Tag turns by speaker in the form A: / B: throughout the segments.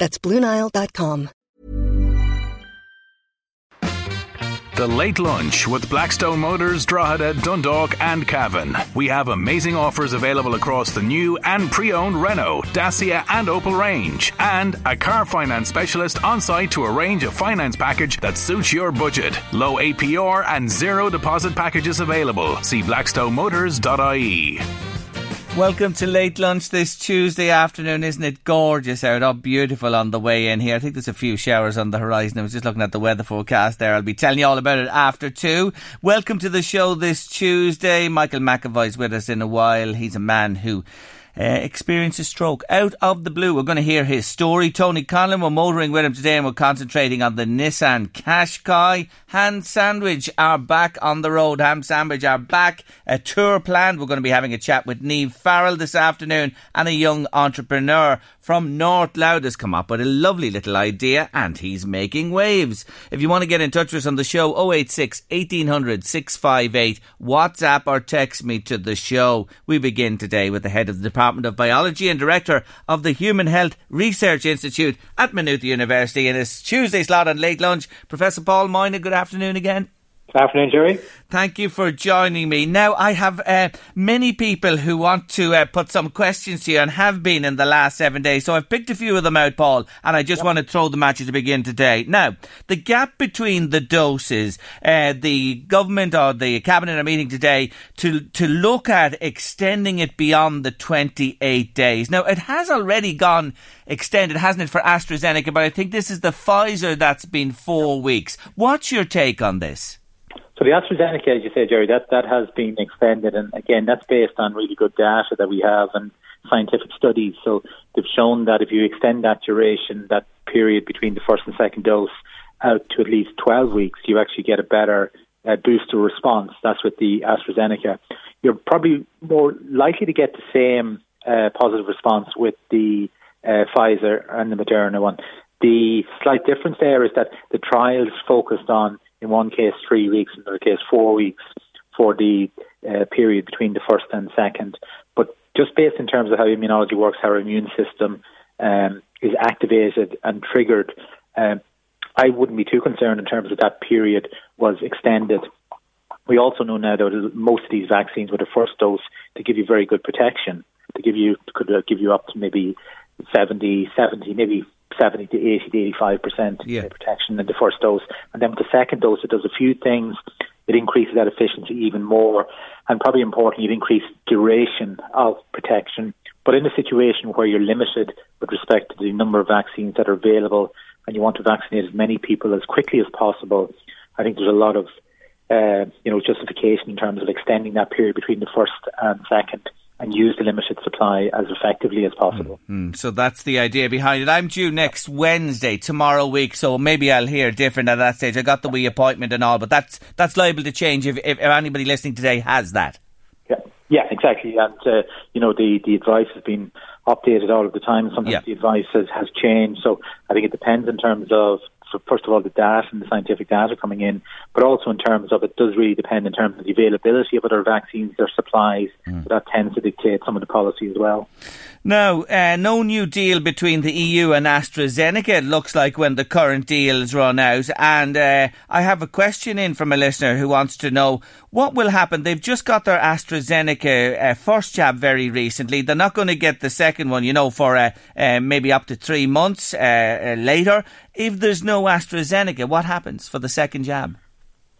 A: That's BlueNile.com.
B: The Late Lunch with Blackstone Motors, Drogheda, Dundalk, and Cavan. We have amazing offers available across the new and pre owned Renault, Dacia, and Opel range, and a car finance specialist on site to arrange a finance package that suits your budget. Low APR and zero deposit packages available. See blackstonemotors.ie.
C: Welcome to late lunch this Tuesday afternoon. Isn't it gorgeous out? Oh, beautiful on the way in here. I think there's a few showers on the horizon. I was just looking at the weather forecast there. I'll be telling you all about it after two. Welcome to the show this Tuesday. Michael McAvoy's with us in a while. He's a man who uh, experienced a stroke out of the blue. We're going to hear his story. Tony Conlon, we're motoring with him today and we're concentrating on the Nissan Qashqai. Ham Sandwich are back on the road. Ham Sandwich are back. A tour planned. We're going to be having a chat with Niamh Farrell this afternoon and a young entrepreneur from North Louth has come up with a lovely little idea and he's making waves. If you want to get in touch with us on the show, 086 1800 658, WhatsApp or text me to the show. We begin today with the head of the Department of Biology and Director of the Human Health Research Institute at Maynooth University in his Tuesday slot on Late Lunch. Professor Paul Moynagh, good afternoon again.
D: Good afternoon, Jerry.
C: Thank you for joining me. Now, I have uh, many people who want to uh, put some questions to you and have been in the last seven days. So I've picked a few of them out, Paul, and I just yep. want to throw them at you to begin today. Now, the gap between the doses, uh, the government or the cabinet are meeting today to to look at extending it beyond the 28 days. Now, it has already gone extended, hasn't it, for AstraZeneca? But I think this is the Pfizer that's been four weeks. What's your take on this?
D: So the AstraZeneca, as you say, Jerry, that, that has been extended, and again, that's based on really good data that we have and scientific studies. So they've shown that if you extend that duration, that period between the first and second dose, out to at least 12 weeks, you actually get a better uh, booster response. That's with the AstraZeneca. You're probably more likely to get the same uh, positive response with the uh, Pfizer and the Moderna one. The slight difference there is that the trials focused on in one case three weeks, in another case four weeks for the uh, period between the first and second. But just based in terms of how immunology works, how our immune system um, is activated and triggered, um, I wouldn't be too concerned in terms of that period was extended. We also know now that most of these vaccines, with the first dose, to give you very good protection. To give you could uh, give you up to maybe 70, 70, maybe 70 to 80 to 85 percent yeah. protection in the first dose. And then with the second dose, it does a few things. It increases that efficiency even more. And probably importantly, it increases duration of protection. But in a situation where you're limited with respect to the number of vaccines that are available and you want to vaccinate as many people as quickly as possible, I think there's a lot of uh, you know justification in terms of extending that period between the first and second and use the limited supply as effectively as possible.
C: Mm-hmm. So that's the idea behind it. I'm due next Wednesday, tomorrow week, so maybe I'll hear different at that stage. I got the wee appointment and all, but that's that's liable to change if, if anybody listening today has that.
D: Yeah, yeah, exactly. And uh, you know, the the advice has been updated all of the time. Sometimes yeah. the advice has, has changed. So I think it depends in terms of first of all, the data and the scientific data coming in, but also in terms of it does really depend in terms of the availability of other vaccines, their supplies. Mm. So that tends to dictate some of the policy as well.
C: Now, uh, no new deal between the EU and AstraZeneca, it looks like, when the current deals run out. And uh, I have a question in from a listener who wants to know what will happen. They've just got their AstraZeneca uh, first jab very recently. They're not going to get the second one, you know, for uh, uh, maybe up to three months uh, later. If there's no AstraZeneca, what happens for the second jab?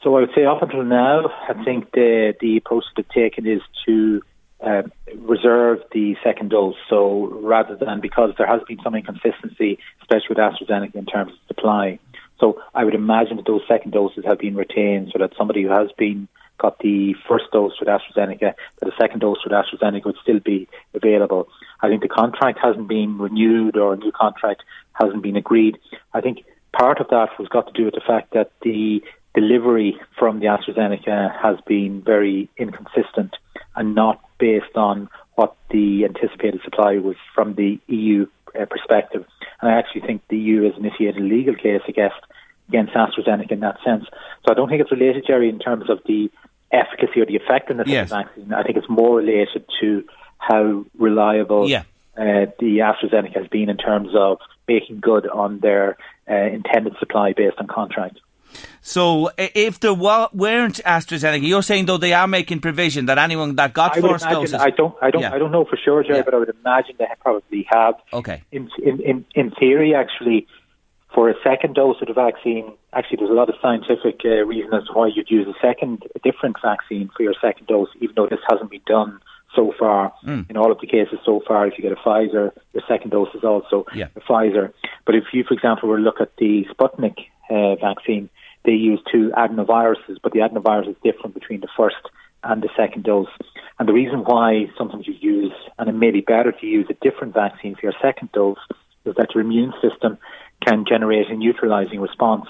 D: So I would say up until now, I think the the approach they've taken is to uh, reserve the second dose. So rather than because there has been some inconsistency, especially with AstraZeneca in terms of supply. So I would imagine that those second doses have been retained so that somebody who has been got the first dose with AstraZeneca, that the second dose with AstraZeneca would still be available. I think the contract hasn't been renewed or a new contract hasn't been agreed. I think part of that was got to do with the fact that the delivery from the AstraZeneca has been very inconsistent and not based on what the anticipated supply was from the EU uh, perspective. And I actually think the EU has initiated a legal case against against AstraZeneca in that sense. So I don't think it's related, Jerry, in terms of the efficacy or the effectiveness yes. of the vaccine. I think it's more related to how reliable yeah. Uh, the AstraZeneca has been in terms of making good on their uh, intended supply based on contract.
C: So, if there wa- weren't AstraZeneca, you're saying though they are making provision that anyone that got I first
D: imagine,
C: doses.
D: I don't, I don't, yeah. I don't know for sure, Jerry, yeah. but I would imagine they probably have.
C: Okay.
D: In in in, in theory, actually, for a second dose of the vaccine, actually, there's a lot of scientific uh, reason as to why you'd use a second, a different vaccine for your second dose, even though this hasn't been done so far. Mm. In all of the cases so far, if you get a Pfizer, your second dose is also yeah. a Pfizer. But if you, for example, were to look at the Sputnik uh, vaccine, they use two adenoviruses, but the adenovirus is different between the first and the second dose. And the reason why sometimes you use, and it may be better to use a different vaccine for your second dose, is that your immune system can generate a neutralizing response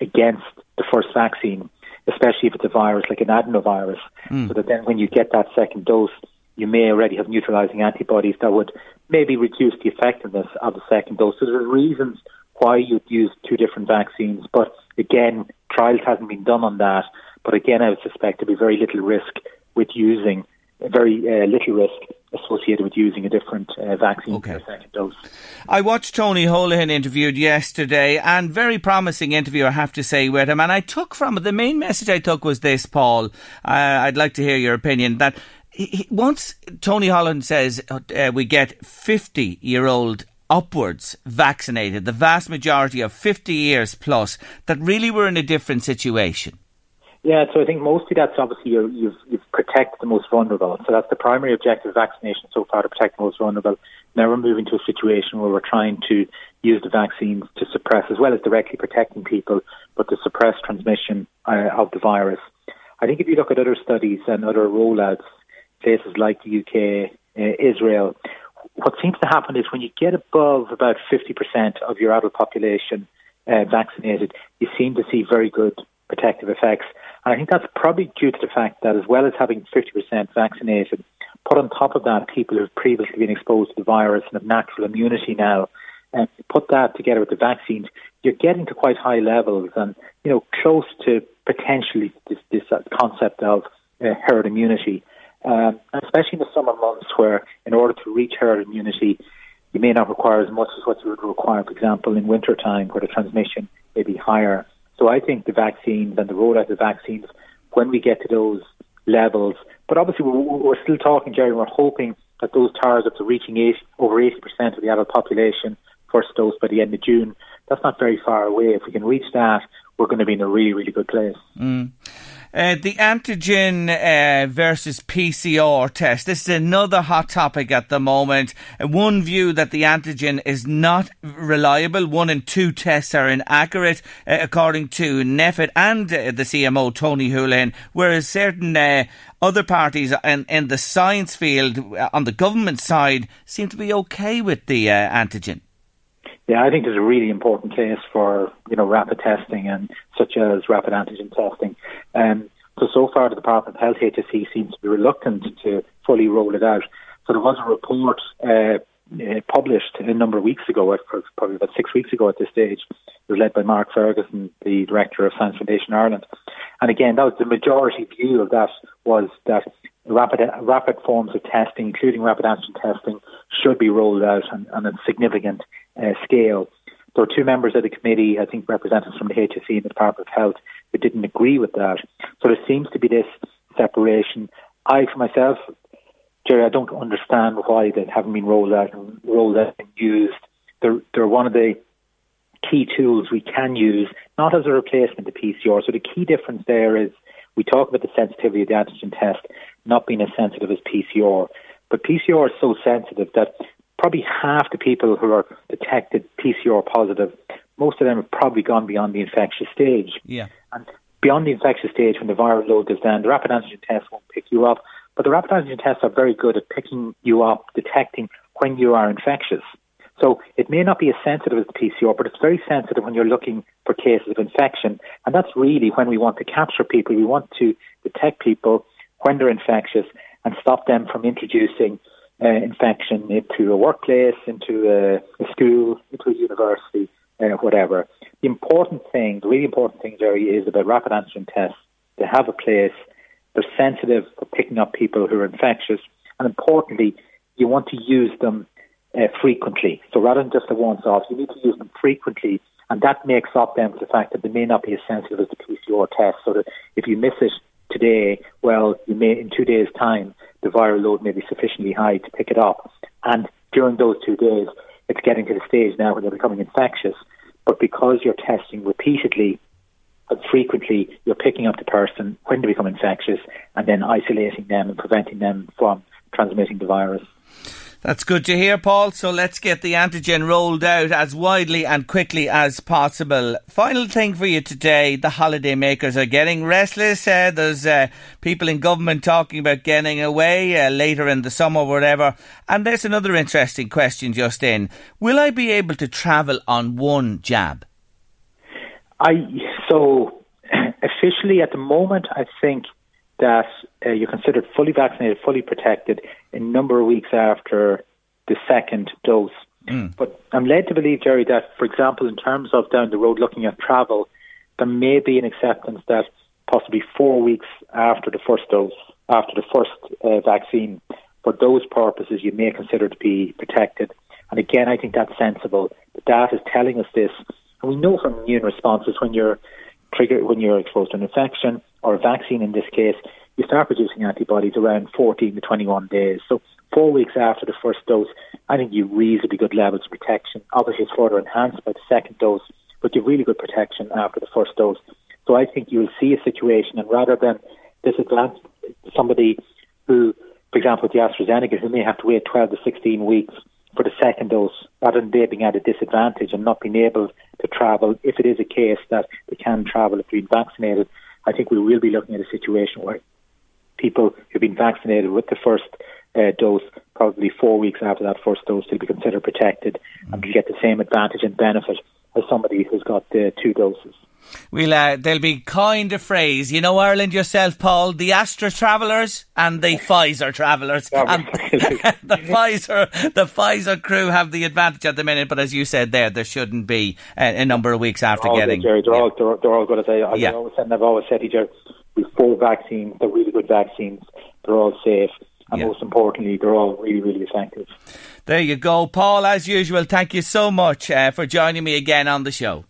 D: against the first vaccine, especially if it's a virus like an adenovirus. Mm. So that then when you get that second dose, you may already have neutralizing antibodies that would maybe reduce the effectiveness of the second dose. So there's reasons why you'd use two different vaccines. But again, trials hasn't been done on that. But again, I would suspect there'd be very little risk with using, very uh, little risk associated with using a different uh, vaccine okay. for a second dose.
C: I watched Tony Holohan interviewed yesterday, and very promising interview, I have to say, with him. And I took from it, the main message I took was this, Paul. Uh, I'd like to hear your opinion that. He, once Tony Holohan says uh, we get 50 year old upwards vaccinated, the vast majority of 50 years plus, that really we're in a different situation.
D: Yeah, so I think mostly that's obviously you you've, you've protected the most vulnerable. So that's the primary objective of vaccination so far to protect the most vulnerable. Now we're moving to a situation where we're trying to use the vaccines to suppress, as well as directly protecting people, but to suppress transmission uh, of the virus. I think if you look at other studies and other rollouts, places like the UK, uh, Israel, what seems to happen is when you get above about 50% of your adult population uh, vaccinated, you seem to see very good protective effects. And I think that's probably due to the fact that as well as having 50% vaccinated, put on top of that people who've previously been exposed to the virus and have natural immunity now, and put that together with the vaccines, you're getting to quite high levels and, you know, close to potentially this, this concept of uh, herd immunity. Um, especially in the summer months where in order to reach herd immunity, you may not require as much as what you would require, for example, in winter time where the transmission may be higher. So I think the vaccines and the rollout of the vaccines, when we get to those levels, but obviously we're, we're still talking, Jerry, we're hoping that those targets of reaching 80, over 80% of the adult population first dose by the end of June, that's not very far away. If we can reach that, we're going to be in a really, really good place.
C: Mm. Uh, the antigen uh, versus PCR test. This is another hot topic at the moment. Uh, one view that the antigen is not reliable. One in two tests are inaccurate, uh, according to NPHET and uh, the CMO Tony Holohan, whereas certain other parties in, in the science field on the government side seem to be okay with the antigen.
D: Yeah, I think there's a really important case for you know rapid testing and such as rapid antigen testing. Um, so so far, the Department of Health HSE seems to be reluctant to fully roll it out. So there was a report uh, uh, published a number of weeks ago, probably about six weeks ago at this stage. Was led by Mark Ferguson, the director of Science Foundation Ireland. And again, that was the majority view of that was that rapid rapid forms of testing, including rapid antigen testing, should be rolled out on, on a significant uh, scale. There were two members of the committee, I think representatives from the HSE and the Department of Health, who didn't agree with that. So there seems to be this separation. I, for myself, Jerry, I don't understand why they haven't been rolled out and rolled out and used. They're, they're one of the key tools we can use, not as a replacement to PCR. So the key difference there is we talk about the sensitivity of the antigen test not being as sensitive as PCR. But PCR is so sensitive that probably half the people who are detected PCR positive, most of them have probably gone beyond the infectious stage.
C: Yeah.
D: And beyond the infectious stage, when the viral load goes down, the rapid antigen test won't pick you up. But the rapid antigen tests are very good at picking you up, detecting when you are infectious. So it may not be as sensitive as the PCR, but it's very sensitive when you're looking for cases of infection. And that's really when we want to capture people. We want to detect people when they're infectious and stop them from introducing uh, infection into a workplace, into a, a school, into a university, uh, whatever. The important thing, the really important thing, Jerry, is about rapid antigen tests. They have a place. They're sensitive for picking up people who are infectious. And importantly, you want to use them uh, frequently. So rather than just a once off, you need to use them frequently. And that makes up then for the fact that they may not be as sensitive as the PCR test. So that if you miss it today, well, you may in two days' time the viral load may be sufficiently high to pick it up. And during those two days, it's getting to the stage now where they're becoming infectious. But because you're testing repeatedly frequently, you're picking up the person when they become infectious and then isolating them and preventing them from transmitting the virus.
C: That's good to hear, Paul. So let's get the antigen rolled out as widely and quickly as possible. Final thing for you today the holiday makers are getting restless. Uh, there's uh, people in government talking about getting away uh, later in the summer, whatever. And there's another interesting question just in Will I be able to travel on one jab?
D: I So, officially at the moment, I think that uh, you're considered fully vaccinated, fully protected a number of weeks after the second dose. Mm. But I'm led to believe, Jerry, that, for example, in terms of down the road looking at travel, there may be an acceptance that possibly four weeks after the first dose, after the first uh, vaccine, for those purposes, you may consider to be protected. And again, I think that's sensible. The data is telling us this. And we know from immune responses when you're triggered, when you're exposed to an infection or a vaccine in this case, you start producing antibodies around 14 to 21 days. So four weeks after the first dose, I think you reasonably good levels of protection. Obviously, it's further enhanced by the second dose, but you've really good protection after the first dose. So I think you'll see a situation, and rather than disadvantage somebody who, for example, the AstraZeneca, who may have to wait 12 to 16 weeks for the second dose, rather than they being at a disadvantage and not being able to travel, if it is a case that they can travel if they're vaccinated, I think we will be looking at a situation where people who've been vaccinated with the first uh, dose, probably four weeks after that first dose, will be considered protected and will get the same advantage and benefit as somebody who's got uh, two doses.
C: We'll, uh, they'll be kind of phrase. You know Ireland yourself, Paul, the Astra travellers and the Pfizer travellers. and the Pfizer the Pfizer crew have the advantage at the minute, but as you said there, there shouldn't be a, a number of weeks after
D: they're
C: getting.
D: Good, Jerry. They're, yeah. all, they're, they're all good. As I, yeah. always said, I've always said, Jerry, with four vaccines. They're really good vaccines. They're all safe. And yeah. most importantly, they're all really, really effective.
C: There you go. Paul, as usual, thank you so much uh, for joining me again on the show.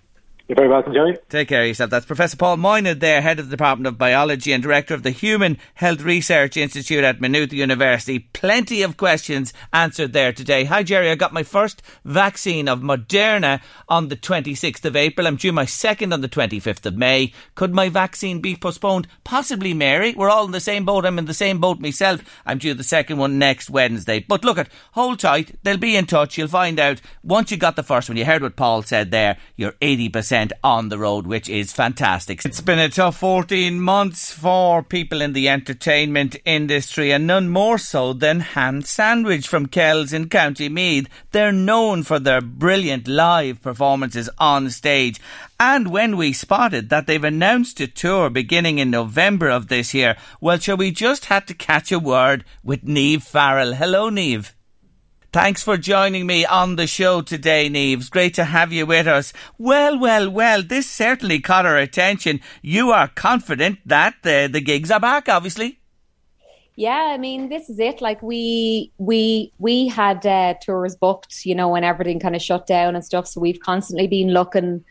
D: You're very welcome, Jerry.
C: Take care of yourself. That's Professor Paul Moynagh there, Head of the Department of Biology and Director of the Human Health Research Institute at Maynooth University. Plenty of questions answered there today. Hi, Jerry. I got my first vaccine of Moderna on the 26th of April. I'm due my second on the 25th of May. Could my vaccine be postponed? Possibly, Mary. We're all in the same boat. I'm in the same boat myself. I'm due the second one next Wednesday. But look at, hold tight. They'll be in touch. You'll find out once you got the first one. You heard what Paul said there. You're 80% on the road, which is fantastic. It's been a tough 14 months for people in the entertainment industry, and none more so than Ham Sandwich from Kells in County Meath. They're known for their brilliant live performances on stage. And when we spotted that they've announced a tour beginning in November of this year, well, shall we just had to catch a word with Niamh Farrell. Hello, Niamh. Thanks for joining me on the show today, Neves. Great to have you with us. Well, well, well, this certainly caught our attention. You are confident that the, the gigs are back, obviously.
E: Yeah, I mean, this is it. Like we we we had uh, tours booked, you know, when everything kind of shut down and stuff. So we've constantly been looking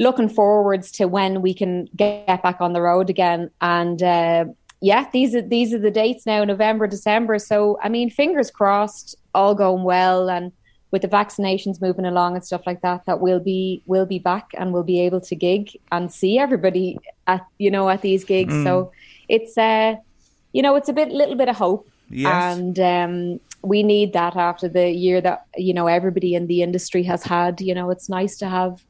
E: looking forwards to when we can get back on the road again. And uh, yeah, these are these are the dates now, November, December. So I mean, fingers crossed, all going well, and with the vaccinations moving along and stuff like that, that we'll be we'll be back and we'll be able to gig and see everybody at you know at these gigs. Mm. So it's uh you know it's a bit little bit of hope, yes. and um, we need that after the year that you know everybody in the industry has had. You know, it's nice to have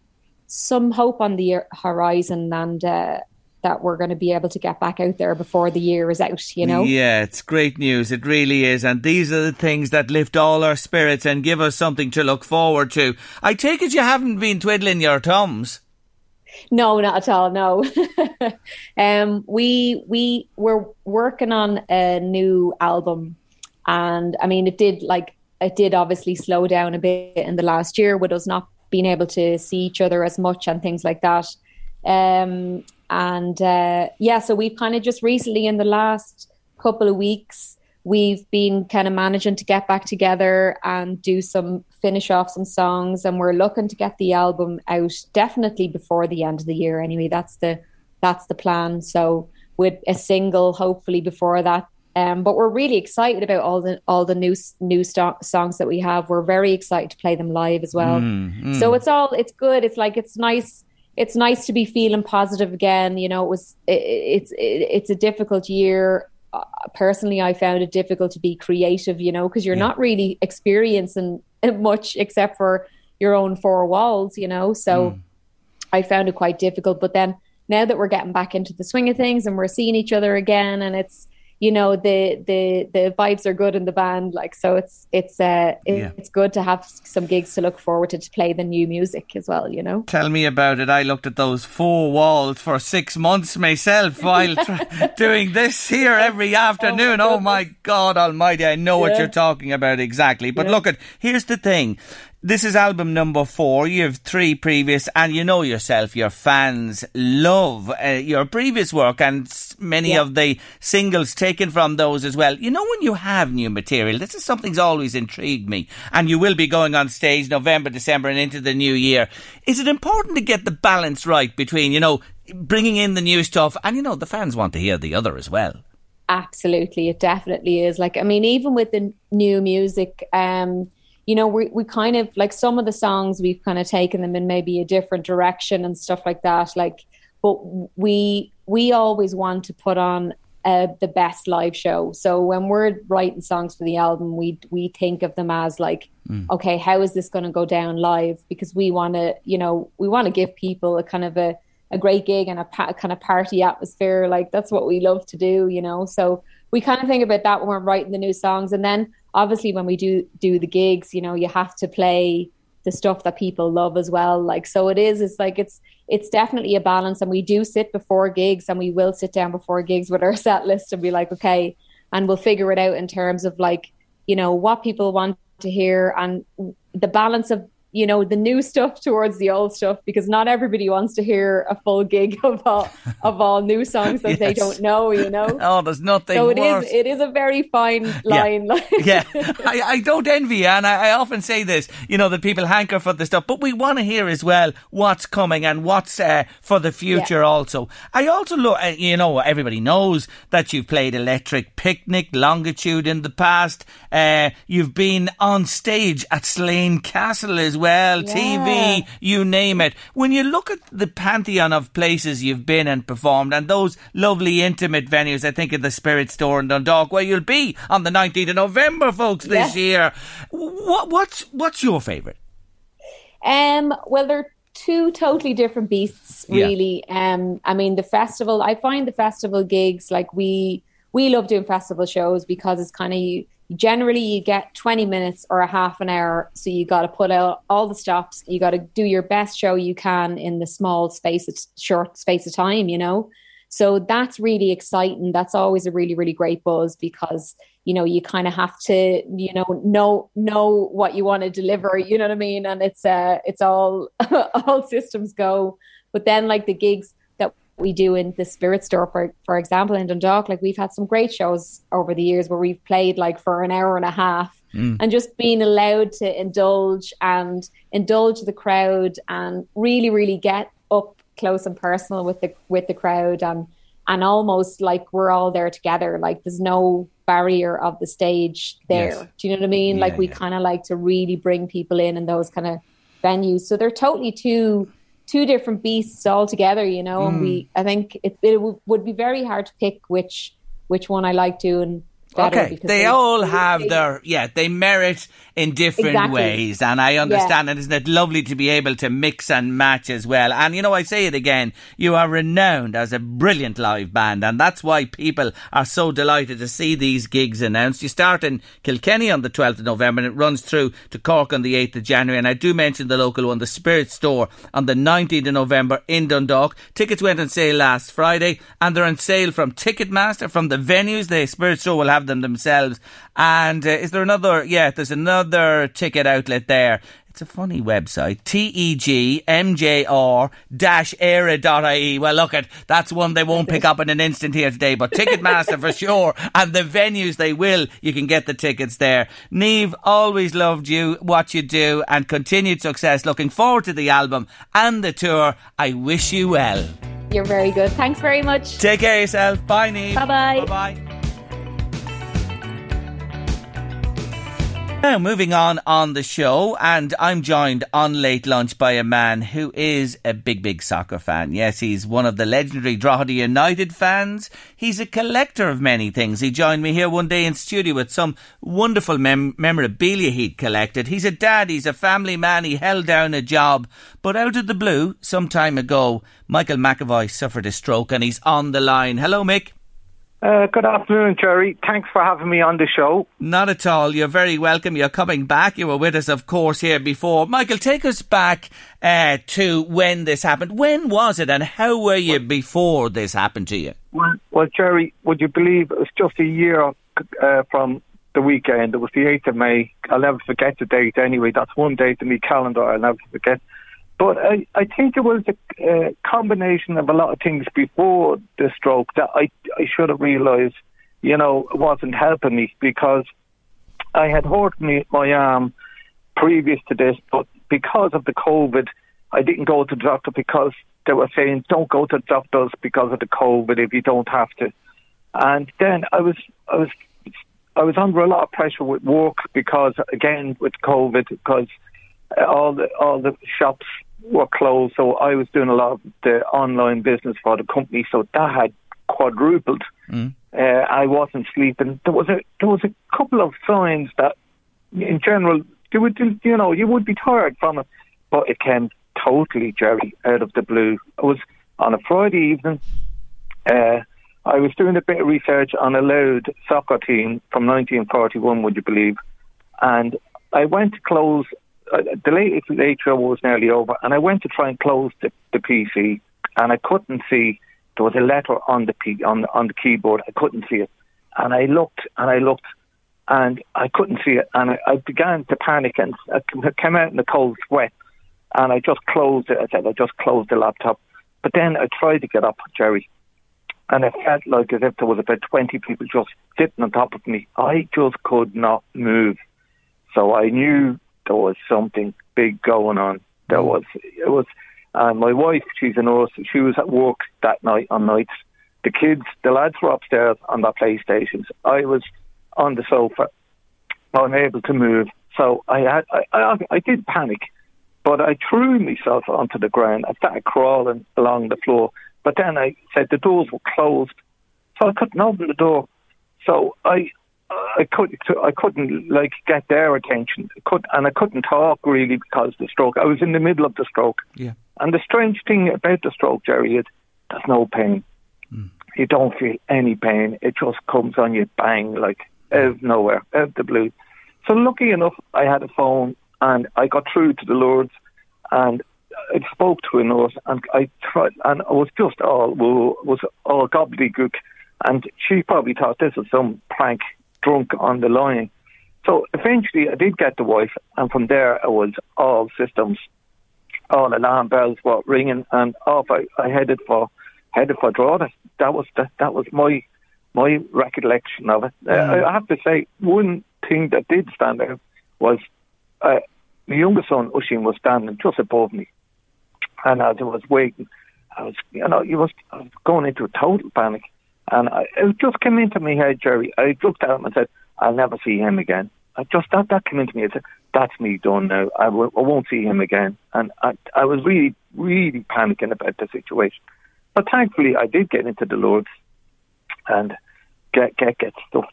E: some hope on the horizon and. Uh, that we're going to be able to get back out there before the year is out, you know?
C: Yeah, it's great news. It really is. And these are the things that lift all our spirits and give us something to look forward to. I take it you haven't been twiddling your thumbs.
E: No, not at all. No, um, we we were working on a new album, and I mean, it did like it did obviously slow down a bit in the last year with us not being able to see each other as much and things like that. Um, and uh, yeah, so we've kind of just recently in the last couple of weeks, we've been kind of managing to get back together and do some finish off some songs. And we're looking to get the album out definitely before the end of the year. Anyway, that's the that's the plan. So with a single, hopefully before that. Um, but we're really excited about all the all the new new st- songs that we have. We're very excited to play them live as well. Mm, mm. So it's all it's good. It's like it's nice it's nice to be feeling positive again. You know, it was it, it's it, it's a difficult year. Uh, personally, I found it difficult to be creative. You know, because you're yeah. not really experiencing much except for your own four walls. You know, so mm. I found it quite difficult. But then now that we're getting back into the swing of things and we're seeing each other again, and it's you know the the the vibes are good in the band like so it's it's uh it, yeah. it's good to have some gigs to look forward to to play the new music as well you know
C: tell me about it i looked at those four walls for six months myself while tra- doing this here every oh afternoon oh my, oh my god almighty i know yeah. what you're talking about exactly but yeah. look at here's the thing this is album number four. You have three previous, and you know yourself, your fans love uh, your previous work and many yeah. of the singles taken from those as well. You know, when you have new material, this is something's always intrigued me, and you will be going on stage November, December, and into the new year. Is it important to get the balance right between, you know, bringing in the new stuff and, you know, the fans want to hear the other as well?
E: Absolutely, it definitely is. Like, I mean, even with the new music, um, you know, we we kind of like some of the songs we've kind of taken them in maybe a different direction and stuff like that. Like, but we we always want to put on uh, the best live show. So when we're writing songs for the album, we we think of them as like, mm. okay, how is this going to go down live? Because we want to, you know, we want to give people a kind of a a great gig and a pa- kind of party atmosphere. Like that's what we love to do, you know. So we kind of think about that when we're writing the new songs, and then obviously when we do do the gigs, you know, you have to play the stuff that people love as well. Like so it is, it's like it's it's definitely a balance and we do sit before gigs and we will sit down before gigs with our set list and be like, okay, and we'll figure it out in terms of like, you know, what people want to hear and the balance of you know the new stuff towards the old stuff because not everybody wants to hear a full gig of all of all new songs that yes. they don't know you know
C: oh there's nothing
E: so
C: it
E: worse. is it is a very fine line
C: yeah, yeah. I, I don't envy you and I, I, often say this you know that people hanker for the stuff but we want to hear as well what's coming and what's uh, for the future yeah. also I also look uh, you know everybody knows that you've played Electric Picnic Longitude in the past uh, you've been on stage at Slane Castle as well well, yeah. TV, you name it. When you look at the pantheon of places you've been and performed and those lovely intimate venues, I think of the Spirit Store in Dundalk, where you'll be on the 19th of November, folks, this year. What, what's, what's your favourite?
E: Um, well, they're two totally different beasts, really. Yeah. Um, I mean, the festival, I find the festival gigs like we, we love doing festival shows because it's kind of generally you get 20 minutes or a half an hour so you got to put out all the stops. You got to do your best show you can in the small space of short space of time you know? So that's really exciting. That's always a really really great buzz because you know you kind of have to you know know know what you want to deliver you know what i mean? And it's uh it's all all systems go. But then like the gigs we do in the spirit store for for example in Dundalk like we've had some great shows over the years where we've played like for an hour and a half mm. and just being allowed to indulge and indulge the crowd and really really get up close and personal with the with the crowd and and almost like we're all there together. Like there's no barrier of the stage there.
C: Yes.
E: Do you know what I mean?
C: Yeah,
E: like we
C: yeah.
E: kind of like to really bring people in in those kind of venues. So they're totally two two different beasts altogether, you know. And
C: Hmm.
E: we, I think it, it w- would be very hard to pick which which one I like doing better.
C: Okay,
E: because
C: they all have their yeah, they merit in different
E: Exactly.
C: ways, and I understand. And isn't it lovely to be able to mix and match as well? And you know, I say it again, you are renowned as a brilliant live band, and that's why people are so delighted to see these gigs announced. You start in Kilkenny on the twelfth of November, and it runs through to Cork on the eighth of January. And I do mention the local one, the Spirit Store, on the nineteenth of November in Dundalk. Tickets went on sale last Friday, and they're on sale from Ticketmaster, from the venues. The Spirit Store will have them themselves. And uh, is there another? Yeah, there's another ticket outlet there. It's a funny website. E tegmjr-era.ie. Well, look at that's one they won't pick up in an instant here today, but Ticketmaster for sure, and the venues they will. You can get the tickets there. Niamh, always loved you, what you do, and continued success. Looking forward to the album and the tour. I wish you well.
E: You're very good. Thanks very much.
C: Take care of yourself. Bye, Niamh.
E: Bye-bye.
C: Bye bye. Now, moving on on the show, and I'm joined on Late Lunch by a man who is a big, big soccer fan. Yes, he's one of the legendary Drogheda United fans. He's a collector of many things. He joined me here one day in studio with some wonderful mem- memorabilia he'd collected. He's a dad, he's a family man, he held down a job. But out of the blue, some time ago, Michael McAvoy suffered a stroke and he's on the line. Hello, Mick.
F: Uh, good afternoon, Jerry. Thanks for having me on the show.
C: Not at all. You're very welcome. You're coming back. You were with us, of course, here before. Michael, take us back uh, to when this happened. When was it, and how were you before this happened to you?
F: Well, well, Jerry, would you believe it was just a year uh, from the weekend? It was the 8th of May. I'll never forget the date anyway. That's one date in my calendar I'll never forget. But I, I think it was a uh, combination of a lot of things before the stroke that I, I should have realised, you know, wasn't helping me because I had hurt me, my arm previous to this, but because of the COVID, I didn't go to the doctor because they were saying don't go to doctors because of the COVID if you don't have to. And then I was I was I was under a lot of pressure with work because again with COVID because all the all the shops were closed, so I was doing a lot of the online business for the company, so that had quadrupled.
C: Mm.
F: Uh, I wasn't sleeping. There was a there was a couple of signs that, in general, you would you know you would be tired from it, but it came totally Jerry out of the blue. It was on a Friday evening. Uh, I was doing a bit of research on a Louth soccer team from 1941, would you believe? And I went to close. Uh, the late show was nearly over, and I went to try and close the, the PC, and I couldn't see. There was a letter on the P, on the, on the keyboard. I couldn't see it, and I looked and I looked, and I couldn't see it, and I, I began to panic and I came out in a cold sweat, and I just closed it. I said I just closed the laptop, but then I tried to get up, Jerry, and it felt like as if there was about 20 people just sitting on top of me. I just could not move. So I knew there was something big going on. There mm. was, it was, and my wife, she's a nurse, she was at work that night on nights. The kids, the lads were upstairs on their PlayStations. I was on the sofa, unable to move. So I had, I, I, I did panic, but I threw myself onto the ground. I started crawling along the floor. But then I said the doors were closed, so I couldn't open the door. So I, I couldn't, I couldn't like get their attention. Could, and I couldn't talk really because of the stroke. I was in the middle of the stroke.
C: Yeah.
F: And the strange thing about the stroke, Jerry, is there's no pain. Mm. You don't feel any pain. It just comes on you, bang, like out of nowhere, out of the blue. So lucky enough, I had a phone and I got through to the Lourdes, and I spoke to a nurse, and I tried, and I was just all was all gobbledygook, and she probably thought this was some prank drunk on the line. So eventually, I did get the wife, and from there, it was all systems, all alarm bells were ringing, and off I, I headed for headed for Drogheda. That was that, that was my my recollection of it. Uh, I have to say, one thing that did stand out was uh, my younger son Oisín was standing just above me, and as I was waiting, I was, you know, you was, I was going into a total panic. And I, it just came into my head, Jerry. I looked at him and said, I'll never see him again. I just, that, that came into me. I said, that's me done now. I w- I won't see him again. And I, I was really, really panicking about the situation. But thankfully, I did get into the Lourdes and get, get, get stuff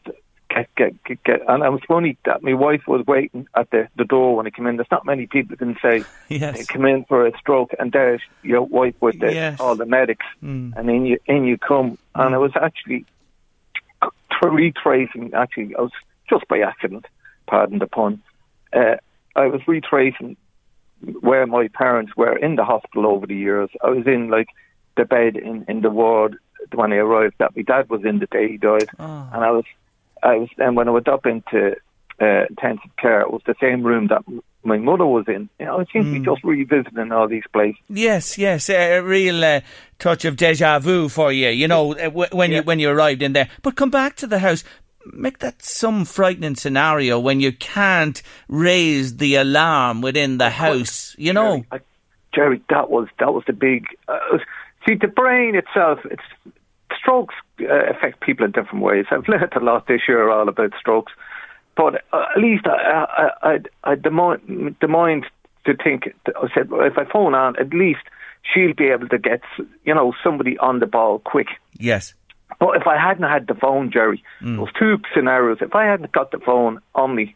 F: get, get, get, get. And it was funny that my wife was waiting at the, the door when I came in. There's not many people can say
C: Yes.
F: they come in for a stroke, and there's your wife with the,
C: Yes.
F: all the medics,
C: Mm.
F: and in you in you come. And I was actually tra- retracing. Actually, I was just by accident. Pardon the pun. Uh, I was retracing where my parents were in the hospital over the years. I was in like the bed in, in the ward when I arrived. That my dad was in the day he died,
C: Oh.
F: and I was I was and when I went up into uh, intensive care, it was the same room that my mother was in. You know, it seems to be just revisiting all these places.
C: Yes, yes, a real uh, touch of deja vu for you. You know uh, when you when you arrived in there. But come back to the house. Make that some frightening scenario when you can't raise the alarm within the house. You know.
F: Jerry, I, Jerry, that was that was the big. Uh, see, the brain itself, it's strokes uh, affect people in different ways. I've learned a lot this year all about strokes, but uh, at least I, I, I, I had the mind, the mind to think. I said, well, if I phone on, at least she'll be able to get you know somebody on the ball quick.
C: Yes.
F: But if I hadn't had the phone, Jerry,
C: Mm.
F: those two scenarios, if I hadn't got the phone on me,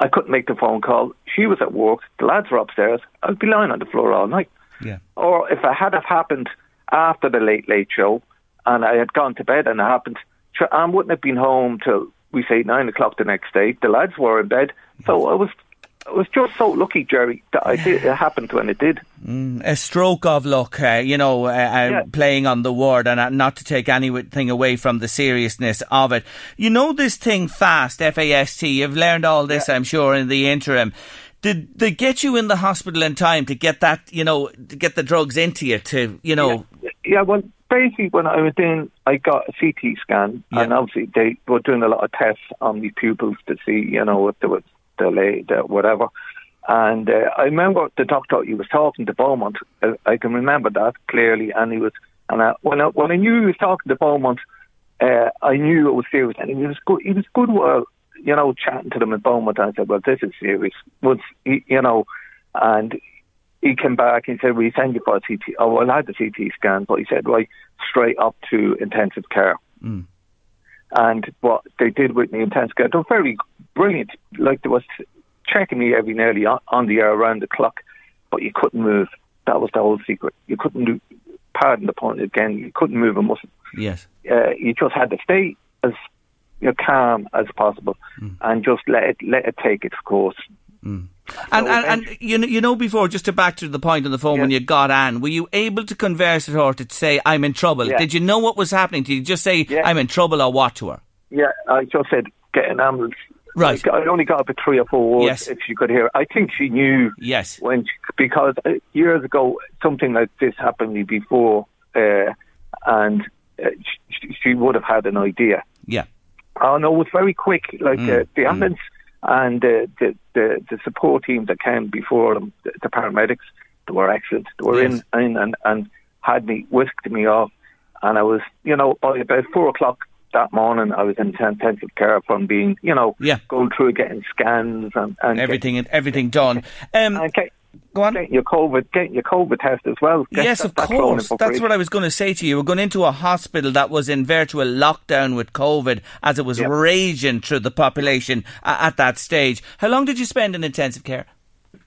F: I couldn't make the phone call. She was at work, the lads were upstairs, I'd be lying on the floor all night.
C: Yeah.
F: Or if it had have happened after the late, late show and I had gone to bed and it happened, I wouldn't have been home till, we say, nine o'clock the next day. The lads were in bed. So I was I was just so lucky, Jerry, that I did, it happened when it did.
C: a stroke of luck, uh, you know, uh, uh,
F: Yeah.
C: playing on the word and uh, not to take anything away from the seriousness of it. You know this thing fast, F-A-S-T, you've learned all this, I'm sure, in the interim. Did they get you in the hospital in time to get that, you know, to get the drugs into you to, you know,
F: Yeah, well, basically, when I was in, I got a CT scan,
C: Yeah.
F: and obviously they were doing a lot of tests on the pupils to see, you know, if there was delayed, uh, whatever. And uh, I remember the doctor he was talking to Beaumont. Uh, I can remember that clearly, and he was, and I, when I, when I knew he was talking to Beaumont, uh, I knew it was serious, and he was good. He was good. Well, you know, chatting to them at Beaumont, and I said, "Well, this is serious." Was you know, and he came back and said, "We send you for a CT." Oh, well, I had the CT scan, but he said, "Right, straight up to intensive care." And what they did with me intensive care, they were very brilliant. Like they was checking me every nearly on, on the air around the clock, but you couldn't move. That was the whole secret. You couldn't do. Pardon the pun again. You couldn't move a muscle.
C: yes.
F: Uh, you just had to stay as you know, calm as possible and just let it let it take its course.
C: And, and, and you know, you know, before, just to back to the point on the phone when you got Anne, were you able to converse with her to say, I'm in trouble?
F: Yeah.
C: Did you know what was happening? Did you just say,
F: Yeah.
C: I'm in trouble or what to her?
F: Yeah, I just said get an ambulance.
C: Right.
F: I only got about three or four words
C: Yes.
F: if she could hear. I think she knew
C: Yes.
F: when she, because uh, years ago something like this happened to me before, uh, and uh, she, she would have had an idea.
C: Yeah.
F: Oh no, it was very quick. Like
C: Mm,
F: uh, the ambulance and uh, the, the the support team that came before them, the, the paramedics, they were excellent. They were
C: Yes.
F: in, in and and had me whisked me off, and I was, you know, by about four o'clock that morning, I was in intensive care from being, you know,
C: Yeah.
F: going through getting scans and, and
C: Everything, and everything done. Um,
F: and get,
C: go on.
F: getting your COVID, getting your COVID test as well. Get
C: Yes,
F: that-
C: of course. That's what I was going to say to you. We're going into a hospital that was in virtual lockdown with COVID as it was
F: Yep.
C: raging through the population at that stage. How long did you spend in intensive care?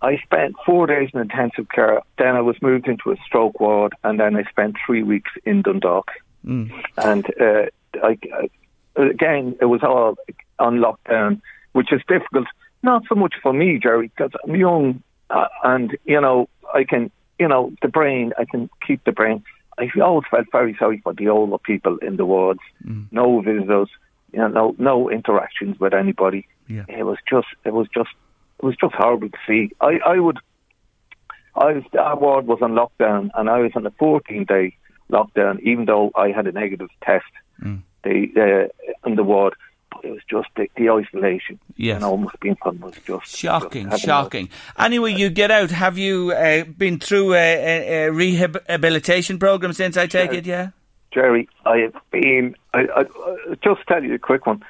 F: I spent four days in intensive care. Then I was moved into a stroke ward, and then I spent three weeks in Dundalk.
C: Mm.
F: And uh, I, I, again, it was all on lockdown, which is difficult. Not so much for me, Jerry, because I'm young, uh, and you know I can, you know, the brain. I can keep the brain. I always felt very sorry for the older people in the wards. No visitors, you know, no no interactions with anybody.
C: Yeah.
F: It was just, it was just, it was just horrible to see. I, I would, I was, our ward was on lockdown, and I was on a 14 day lockdown, even though I had a negative test. They uh, in the ward, it was just the, the isolation.
C: Yes.
F: You know, must be fun was just
C: Shocking,
F: just
C: shocking. Anyway, you get out. Have you uh, been through a, a, a rehabilitation program since? I take
F: Sure.
C: it, yeah.
F: Jerry, I have been. I, I, I just tell you a quick one.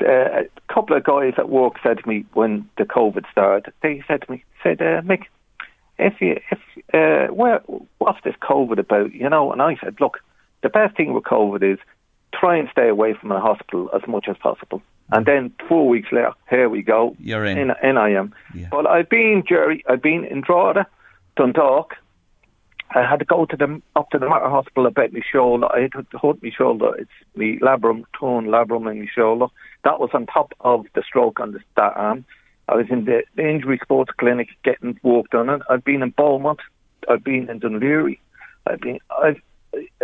F: Uh, a couple of guys at work said to me when the COVID started. They said to me, said, uh, Mick, if you, if, uh, where, what's this COVID about? You know, and I said, look, the best thing with COVID is try and stay away from a hospital as much as possible. And mm. then four weeks later, here we go.
C: You're in.
F: In, in I am.
C: Yeah.
F: But I've been, Jerry, I've been in Drogheda, Dundalk. I had to go to the up to the Mater Hospital about my shoulder. I had to hurt my shoulder. It's my labrum, torn labrum in my shoulder. That was on top of the stroke on the that arm. I was in the, the injury sports clinic getting work done. And I've been in Beaumont. I've been in Dunleary. I've been. I've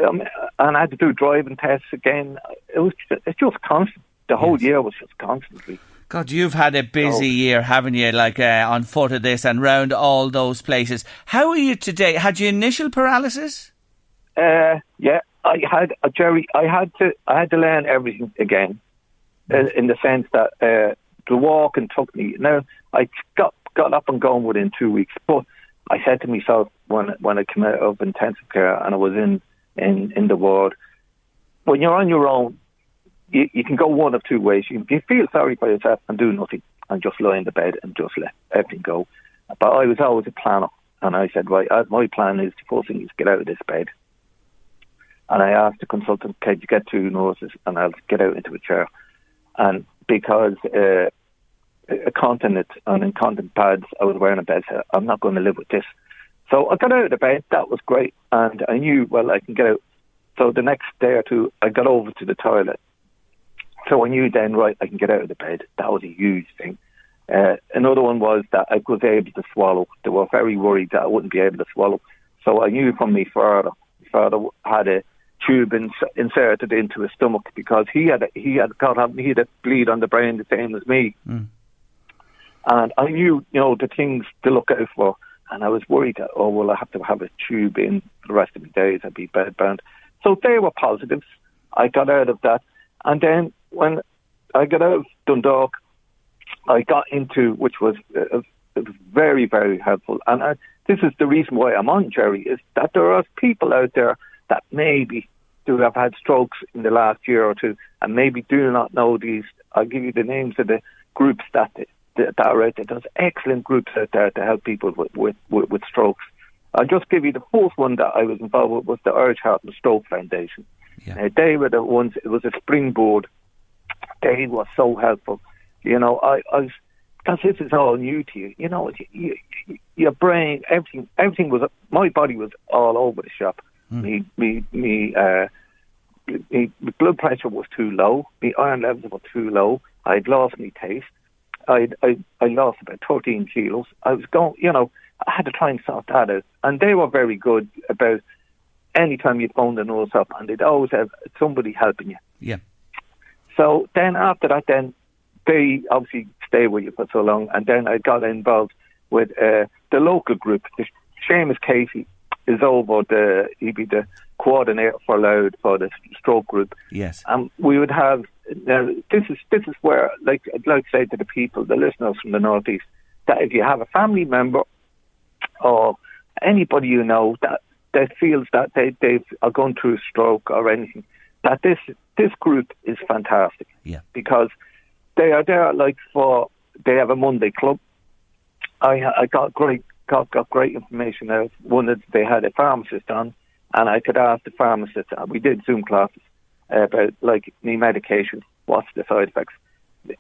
F: um, and I had to do driving tests again. It was. Just, it's just constant. The whole year was just constantly.
C: God, you've had a busy
F: Oh.
C: year, haven't you? Like uh, on foot of this and round all those places. How are you today? Had you initial paralysis?
F: Uh, yeah, I had uh, Jerry. I had to. I had to learn everything again, uh, in the sense that uh, the walking took me. Now I got got up and going within two weeks, but I said to myself when when I came out of intensive care and I was in in in the world. when you're on your own, you, you can go one of two ways. You, feel sorry for yourself and do nothing and just lie in the bed and just let everything go. But I was always a planner, and I said, right, my plan is the first thing is get out of this bed. And I asked the consultant, can you get two nurses and I'll get out into a chair. And because uh, a continent and incontinent pads, I was wearing a bed I'm not going to live with this. So I got out of the bed, that was great. And I knew, well, I can get out. So the next day or two, I got over to the toilet. So I knew then, right, I can get out of the bed. That was a huge thing. Uh, another one was that I was able to swallow. They were very worried that I wouldn't be able to swallow. So I knew from my father, my father had a tube ins- inserted into his stomach because he had a, he had got he had a bleed on the brain the same as me. And I knew, you know, the things to look out for. And I was worried that, oh, well, I have to have a tube in for the rest of my days. I'd be bedbound. So they were positives. I got out of that. And then when I got out of Dundalk, I got into, which was uh, was very, very helpful. And I, this is the reason why I'm on, Jerry, is that there are people out there that maybe do have had strokes in the last year or two and maybe do not know these. I'll give you the names of the groups that, that are out there. There's excellent groups out there to help people with, with, with, with strokes. I'll just give you the fourth one that I was involved with was the Irish Heart and Stroke Foundation.
C: Yeah.
F: Uh, they were the ones, it was a springboard. They were so helpful. You know, I, I was, because this is all new to you. You know, you, you, your brain, everything, everything was, my body was all over the shop. Me, me, me, uh, my blood pressure was too low. My iron levels were too low. I'd lost my taste. I, I, I lost about 13 kilos. I was going, you know, I had to try and sort that out. And they were very good about any time you phoned the nurse up, and they'd always have somebody helping you.
C: Yeah.
F: So then after that, then they obviously stay with you for so long, and then I got involved with uh, the local group. The Seamus Casey is over the he'd be the coordinator for Louth for the stroke group.
C: Yes.
F: Um, we would have now. This is this is where, like, I'd like to say to the people, the listeners from the northeast, that if you have a family member or anybody you know that that feels that they they are going through a stroke or anything, that this this group is fantastic
C: Yeah.
F: because they are there like for they have a Monday club. I I got great got got great information out. One that they had a pharmacist on, and I could ask the pharmacist. We did Zoom classes about like me medication, what's the side effects,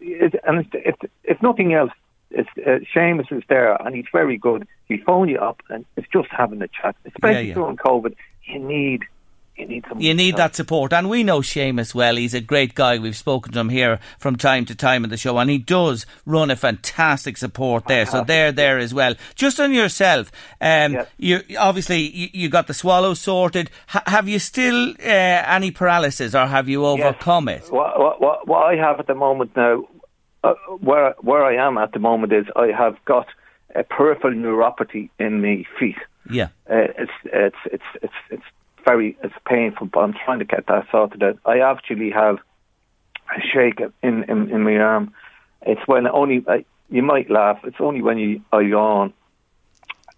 F: it, and if, if if nothing else, it's uh, Seamus is there and he's very good. He phone you up and it's just having a chat, especially
C: yeah.
F: during COVID. You need you need some.
C: You need that support. And we know Seamus well. He's a great guy. We've spoken to him here from time to time in the show, and he does run a fantastic support there. So they're there as well. Just on yourself, um,
F: Yeah.
C: you obviously you, you got the swallow sorted. H- have you still uh, any paralysis, or have you overcome it?
F: What, what, what, what I have at the moment now, uh, where where I am at the moment is I have got a peripheral neuropathy in my feet.
C: Yeah.
F: Uh, it's it's it's it's it's very it's painful, but I'm trying to get that sorted out. I actually have a shake in, in in my arm. It's when only uh, you might laugh. It's only when you I yawn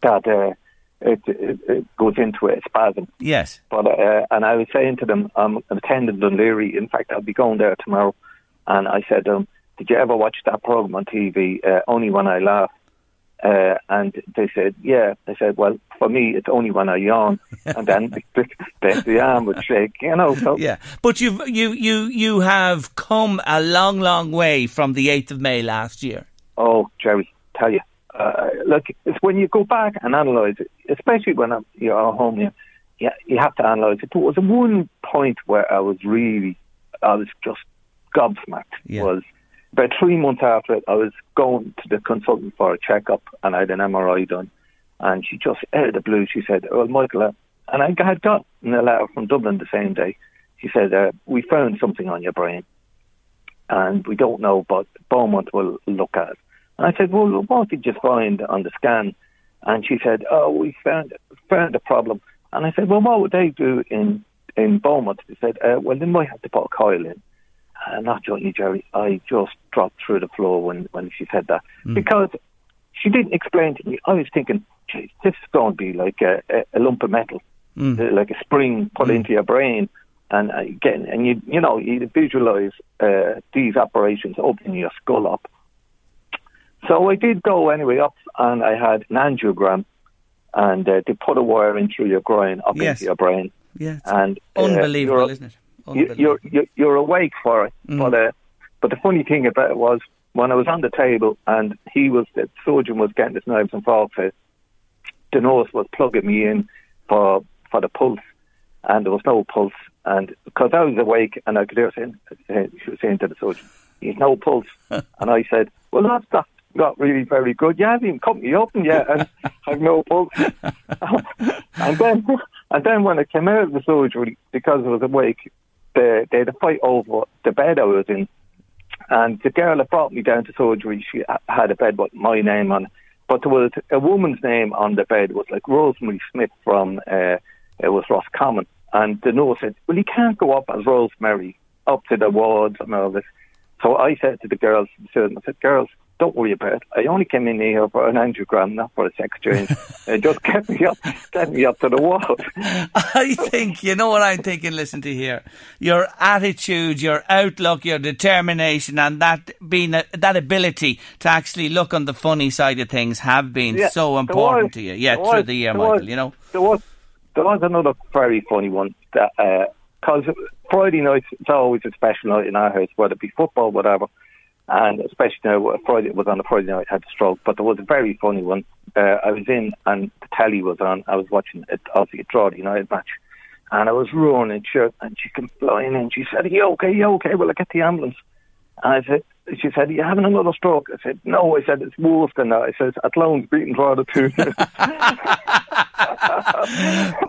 F: that uh, it, it, it goes into a spasm.
C: Yes.
F: But uh, and I was saying to them, I'm attending Dunleary. In fact, I'll be going there tomorrow. And I said to them, "Did you ever watch that program on TV? Uh, only when I laugh." Uh, and they said, "Yeah." They said, "Well, for me, it's only when I yawn." and then the, the, the arm would shake, you know. So
C: Yeah, but you you you you have come a long, long way from the eighth of May last year.
F: Oh, Jerry, tell you, uh, look, it's when you go back and analyse it, especially when I'm, you're at home, you, you, you have to analyse it. There was one point where I was really, I was just gobsmacked.
C: Yeah.
F: Was about three months after it, I was going to the consultant for a checkup and I had an MRI done. And she just, out of the blue, she said, Well, Michael, uh, and I had gotten a letter from Dublin the same day. She said, uh, We found something on your brain and we don't know, but Beaumont will look at it. And I said, well, what did you find on the scan? And she said, oh, we found found a problem. And I said, well, what would they do in in Beaumont? They said, uh, well, they might have to put a coil in. And not you, Jerry, I just dropped through the floor when, when she said that. Because she didn't explain to me. I was thinking, Geez, this is going to be like a, a, lump of metal, uh, like a spring put into your brain. And uh, again, and you you know you visualize uh, these operations opening your skull up. So I did go anyway up, and I had an angiogram, and uh, they put a wire in through your groin up
C: Yes.
F: into your brain,
C: Yeah,
F: and uh,
C: unbelievable, isn't it?
F: You,
C: Unbelievable.
F: you're, awake for it.
C: Mm.
F: But uh, but the funny thing about it was when I was on the table and he was the surgeon was getting his knives and forks out, the nurse was plugging me in for for the pulse, and there was no pulse. And because I was awake and I could hear saying, she was saying to the surgeon, "He's no pulse," and I said, "Well, that's not not really very good. You haven't even cut me open yet, and I've no pulse." and then and then when I came out of the surgery because I was awake, they they had a fight over the bed I was in. And the girl that brought me down to surgery, she had a bed with my name on. But there was a woman's name on the bed. Was like Rosemary Smith from, uh, it was Roscommon. And the nurse said, well, you can't go up as Rosemary up to the wards and all this. So I said to the girls, I said, girls, don't worry about it. I only came in here for an angiogram, not for a sex change. it just get me up, get me up to the ward.
C: I think you know what I'm thinking. Listen to here, your attitude, your outlook, your determination, and that being a, that ability to actually look on the funny side of things have been
F: Yeah,
C: so important
F: was-
C: to you. Yeah,
F: there
C: through
F: was-
C: the year, Michael.
F: was-
C: you know.
F: There was there was another very funny one that uh, because Friday nights it's always a special night in our house, whether it be football, whatever. And especially now, Friday it was on a Friday night, I had a stroke. But there was a very funny one. Uh, I was in and the telly was on. I was watching it, obviously a Drogheda United match, and I was running shirt, and she came flying in. She said, "Are you okay? you okay? Will I get the ambulance?" And I said, she said, Are you having another stroke? I said, No. I said, It's worse than that. I said, Athlone's beating Drogheda 2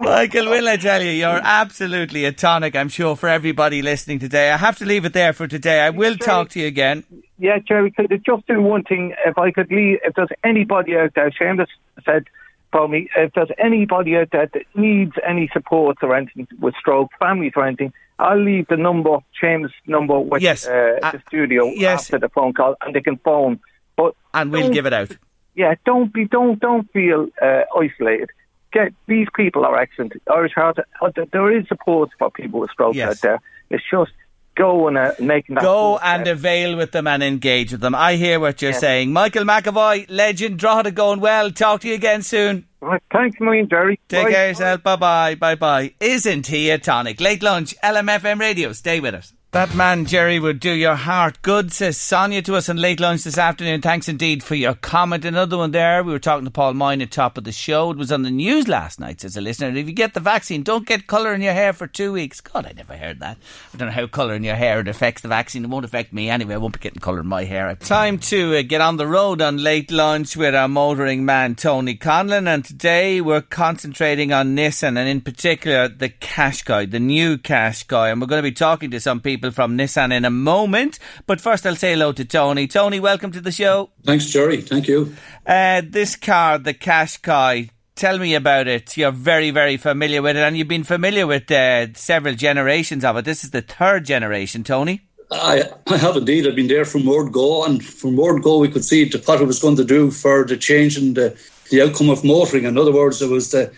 C: Michael, will I tell you, you're absolutely a tonic, I'm sure, for everybody listening today. I have to leave it there for today. I will talk to you again.
F: Yeah, Jerry, could just do one thing? If I could leave, if there's anybody out there, Seamus said, for me, if there's anybody out there that needs any support or anything with stroke, families or anything, I'll leave the number, Seamus' number, with
C: Yes.
F: uh,
C: Uh,
F: the studio
C: yes.
F: after the phone call, and they can phone. But
C: And we'll give it out.
F: yeah, don't be, don't, don't feel uh, isolated. Get these people are excellent. Irish Heart, uh, there is support for people with stroke
C: Yes.
F: out there. It's just go and uh, making that
C: Go and
F: step.
C: avail with them and engage with them. I hear what you're
F: Yeah.
C: saying. Michael McAvoy, legend, Drogheda going well. Talk to you again soon.
F: Right, Thanks a million, Jerry.
C: Take
F: Bye.
C: care of yourself. Bye bye. Bye bye. Isn't he a tonic? Late lunch, LMFM radio. Stay with us. That man, Jerry, would do your heart good, says Sonia to us on late lunch this afternoon. Thanks indeed for your comment. Another one there. We were talking to Paul Mine at top of the show. It was on the news last night, says a listener. If you get the vaccine, don't get colour in your hair for two weeks. God, I never heard that. I don't know how colour in your hair it affects the vaccine. It won't affect me anyway. I won't be getting colour in my hair. Time to uh, get on the road on late lunch with our motoring man, Tony Conlon. And today we're concentrating on Nissan and in particular the Qashqai, the new Qashqai. And we're going to be talking to some people from Nissan in a moment. But first I'll say hello to Tony. Tony, welcome to the show.
G: Thanks, Jerry. Thank you.
C: Uh, this car, the Qashqai, tell me about it. You're very, very familiar with it and you've been familiar with uh, several generations of it. This is the third generation, Tony.
G: I, I have indeed. I've been there from word go, and from word go, we could see the, what it was going to do for the change in the, the outcome of motoring. In other words, it was the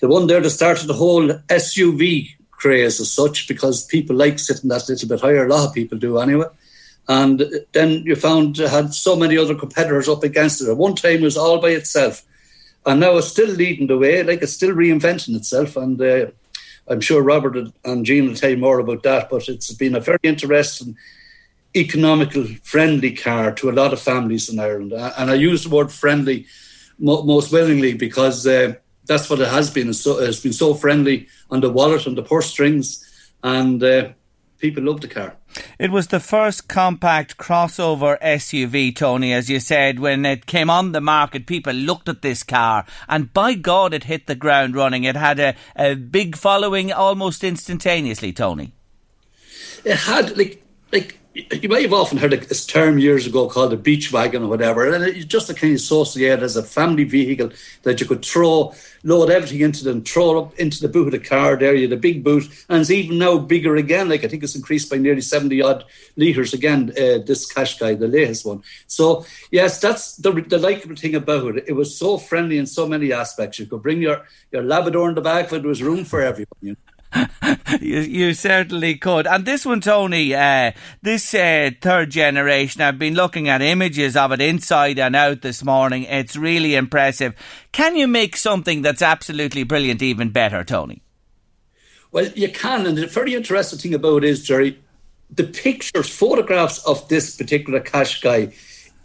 G: the one there that started the whole SUV craze as such, because people like sitting that little bit higher. A lot of people do anyway. And then you found had so many other competitors up against it. At one time, it was all by itself, and now it's still leading the way. Like it's still reinventing itself, and. Uh, I'm sure Robert and Jean will tell you more about that, but it's been a very interesting, economical, friendly car to a lot of families in Ireland. And I use the word friendly most willingly because uh, that's what it has been. It's, so, it's been so friendly on the wallet and the purse strings, and uh, people love the car.
C: It was the first compact crossover SUV, Tony, as you said, when it came on the market, people looked at this car and by God it hit the ground running. It had a, a big following almost instantaneously, Tony.
G: It had, like, like you may have often heard this term years ago called a beach wagon or whatever, and it's just a kind of associated as a family vehicle that you could throw, load everything into and throw up into the boot of the car there. You had a big boot, and it's even now bigger again. Like I think it's increased by nearly 70 odd litres again, uh, this Qashqai, the latest one. So, yes, that's the, the likable thing about it. It was so friendly in so many aspects. You could bring your, your Labrador in the back, but there was room for everyone. You know?
C: you, you, certainly could. And this one, Tony, uh, this uh, third generation, I've been looking at images of it inside and out this morning. It's really impressive. Can you make something that's absolutely brilliant even better, Tony?
G: Well, you can. And the very interesting thing about it is, Jerry, the pictures, photographs of this particular Qashqai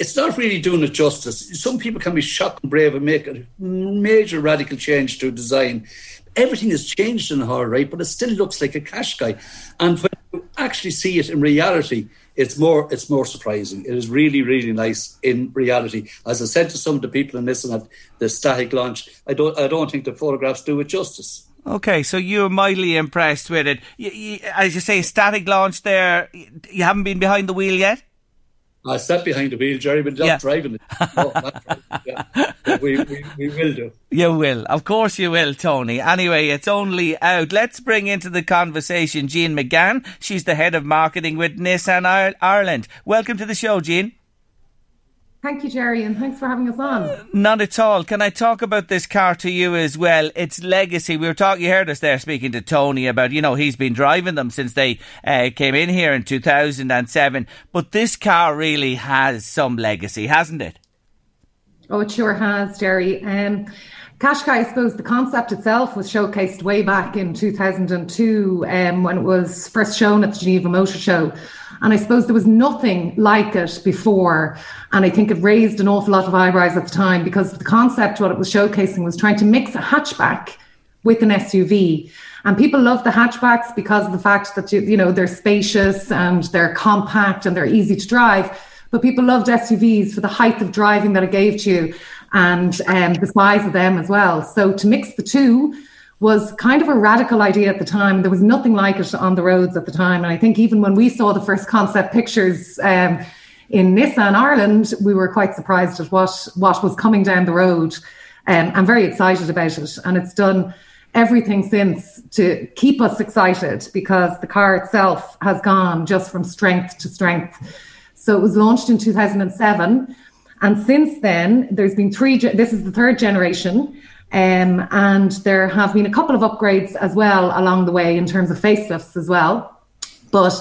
G: it's not really doing it justice. Some people can be shocked and brave and make a major radical change to design everything has changed in her, right? But it still looks like a Qashqai. And when you actually see it in reality, it's more it's more surprising. It is really, really nice in reality. As I said to some of the people in this and at the static launch, I don't I don't think the photographs do it justice.
C: Okay, so you're mildly impressed with it. You, you, as you say, static launch there. You haven't been behind the wheel yet.
G: I sat behind the wheel, Jerry, but not yeah. driving it. No, driving yeah. we, we, we will do.
C: You will. Of course you will, Tony. Anyway, it's only out. Let's bring into the conversation Jean McGann. She's the head of marketing with Nissan Ireland. Welcome to the show, Jean.
H: Thank you, Jerry, and thanks for having us on.
C: Not at all. Can I talk about this car to you as well? Its legacy. We were talking. You heard us there speaking to Tony about. You know, he's been driving them since they uh, came in here in two thousand and seven. But this car really has some legacy, hasn't it?
H: Oh, it sure has, Jerry. Um, Qashqai, I suppose the concept itself was showcased way back in 2002 um, when it was first shown at the Geneva Motor Show. And I suppose there was nothing like it before. And I think it raised an awful lot of eyebrows at the time because the concept, what it was showcasing, was trying to mix a hatchback with an SUV. And people love the hatchbacks because of the fact that, you, you know, they're spacious and they're compact and they're easy to drive. But people loved SUVs for the height of driving that it gave to you and um, the size of them as well. So to mix the two, was kind of a radical idea at the time. There was nothing like it on the roads at the time. And I think even when we saw the first concept pictures um, in Nissan Ireland, we were quite surprised at what, what was coming down the road. Um, I'm very excited about it. And it's done everything since to keep us excited because the car itself has gone just from strength to strength. So it was launched in 2007. And since then, there's been three, this is the third generation. Um, and there have been a couple of upgrades as well along the way in terms of facelifts as well. But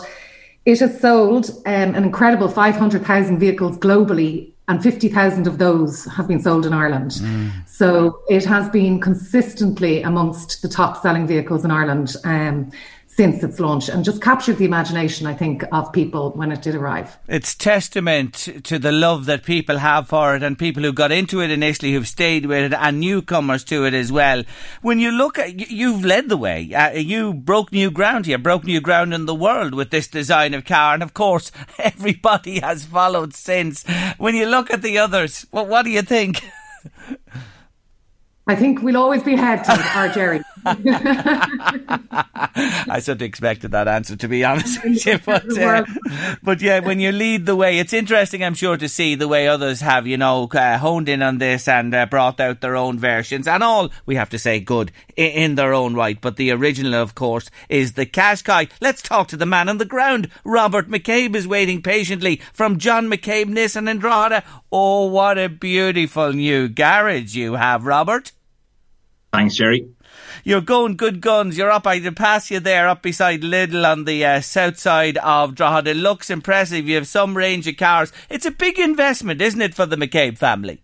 H: it has sold um, an incredible 500,000 vehicles globally, and 50,000 of those have been sold in Ireland. Mm. So it has been consistently amongst the top selling vehicles in Ireland. Um, since its launch and just captured the imagination, I think, of people when it did arrive.
C: It's testament to the love that people have for it and people who got into it initially who've stayed with it and newcomers to it as well. When you look at, you've led the way. Uh, you broke new ground here, broke new ground in the world with this design of car. And of course, everybody has followed since. When you look at the others, well, what do you think?
H: I think we'll always be ahead to our Jerry.
C: I sort of expected that answer, to be honest with you. But, uh, but yeah, when you lead the way, it's interesting, I'm sure, to see the way others have, you know, uh, honed in on this and uh, brought out their own versions. And all, we have to say, good in, in their own right. But the original, of course, is the Qashqai. Let's talk to the man on the ground. Robert McCabe is waiting patiently from John McCabe Nissan and Drogheda. Oh, what a beautiful new garage you have, Robert.
I: Thanks, Jerry.
C: You're going good guns. You're up. I pass you there, up beside Lidl on the uh, south side of Drogheda. It looks impressive. You have some range of cars. It's a big investment, isn't it, for the McCabe family?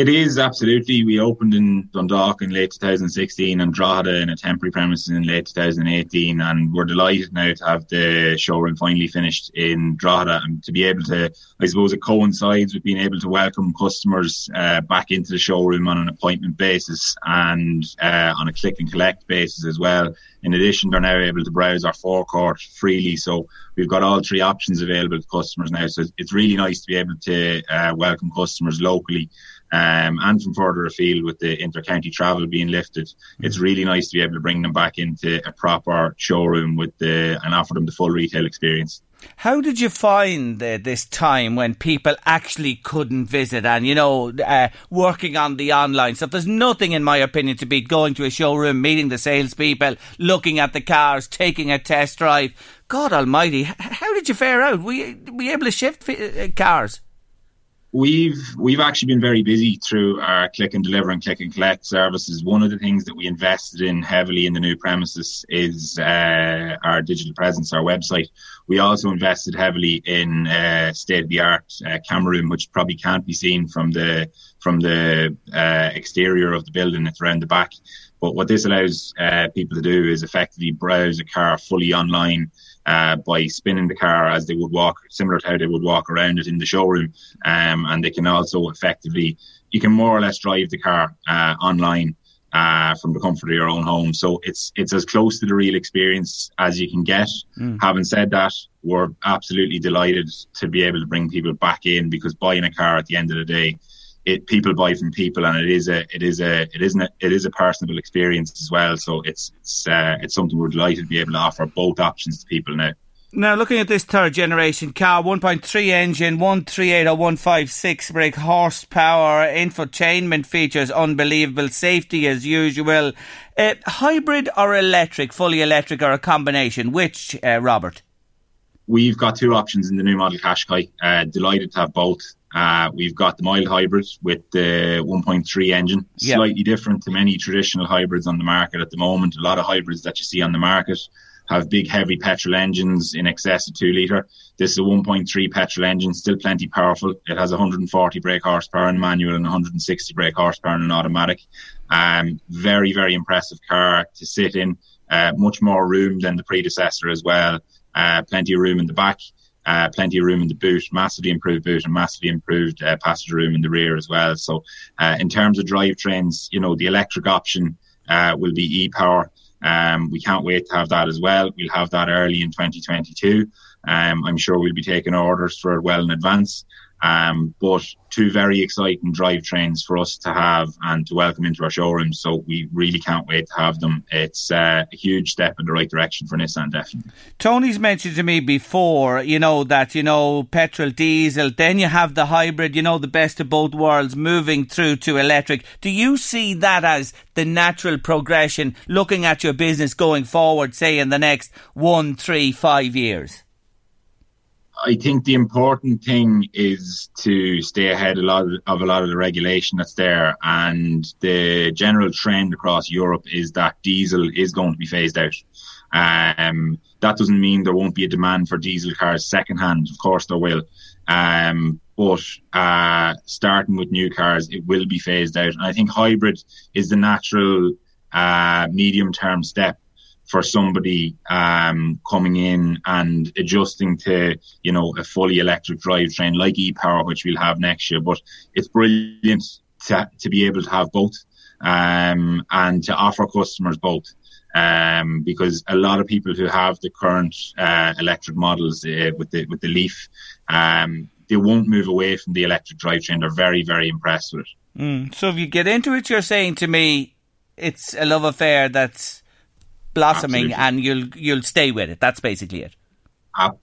I: It is absolutely. We opened in Dundalk in late 2016 and Drogheda in a temporary premises in late 2018, and we're delighted now to have the showroom finally finished in Drogheda and to be able to, I suppose, it coincides with being able to welcome customers uh, back into the showroom on an appointment basis and uh, on a click and collect basis as well. In addition, they're now able to browse our forecourt freely, so we've got all three options available to customers now. So it's really nice to be able to uh, welcome customers locally um, and from further afield with the inter-county travel being lifted, it's really nice to be able to bring them back into a proper showroom with the and offer them the full retail experience.
C: How did you find uh, this time when people actually couldn't visit and, you know, uh, working on the online stuff? There's nothing, in my opinion, to beat going to a showroom, meeting the salespeople, looking at the cars, taking a test drive. God almighty, how did you fare out? Were you, were you able to shift uh, cars?
I: We've we've actually been very busy through our click and deliver and click and collect services. One of the things that we invested in heavily in the new premises is uh, our digital presence, our website. We also invested heavily in uh, state of the art uh, camera room, which probably can't be seen from the from the uh, exterior of the building. It's around the back. But what this allows uh, people to do is effectively browse a car fully online uh, by spinning the car as they would walk, similar to how they would walk around it in the showroom. Um, and they can also effectively, you can more or less drive the car uh, online uh, from the comfort of your own home. So it's it's as close to the real experience as you can get. Mm. Having said that, we're absolutely delighted to be able to bring people back in because buying a car at the end of the day it people buy from people, and it is a it is a it isn't a, it is a personable experience as well. So it's it's uh, it's something we're delighted to be able to offer both options to people now.
C: Now, looking at this third generation car, 1.3 engine, 138 or 156 brake horsepower, infotainment features, unbelievable, safety as usual. Uh, hybrid or electric, fully electric or a combination? Which, uh, Robert?
I: We've got two options in the new model Qashqai. Uh, delighted to have both. Uh, we've got the mild hybrid with the 1.3 engine, slightly different to many traditional hybrids on the market at the moment. A lot of hybrids that you see on the market have big, heavy petrol engines in excess of two litre. This is a 1.3 petrol engine, still plenty powerful. It has 140 brake horsepower in manual and 160 brake horsepower in an automatic. Um, very, very impressive car to sit in. Uh, much more room than the predecessor as well. Uh, plenty of room in the back. Uh, plenty of room in the boot, massively improved boot, and massively improved uh, passenger room in the rear as well. So, uh, in terms of drivetrains, you know, the electric option uh, will be e-power. Um, we can't wait to have that as well. We'll have that early in 2022. Um, I'm sure we'll be taking orders for it well in advance. Um, but two very exciting drivetrains for us to have and to welcome into our showroom. So we really can't wait to have them. It's uh, a huge step in the right direction for Nissan, definitely.
C: Tony's mentioned to me before, you know, that, you know, petrol, diesel, then you have the hybrid, you know, the best of both worlds moving through to electric. Do you see that as the natural progression looking at your business going forward, say in the next one, three, five years?
I: I think the important thing is to stay ahead a lot of, of, a lot of the regulation that's there, and the general trend across Europe is that diesel is going to be phased out. Um, that doesn't mean there won't be a demand for diesel cars secondhand. Of course, there will. Um, but uh, starting with new cars, it will be phased out. And I think hybrid is the natural uh, medium term step for somebody um, coming in and adjusting to, you know, a fully electric drivetrain like e-power, which we'll have next year. But it's brilliant to, to be able to have both um, and to offer customers both. Um, because a lot of people who have the current uh, electric models uh, with the with the Leaf, um, they won't move away from the electric drivetrain. They're very very impressed with it.
C: Mm. So if you get into it, you're saying to me, it's a love affair that's blossoming, absolutely. and you'll you'll stay with it. That's basically it.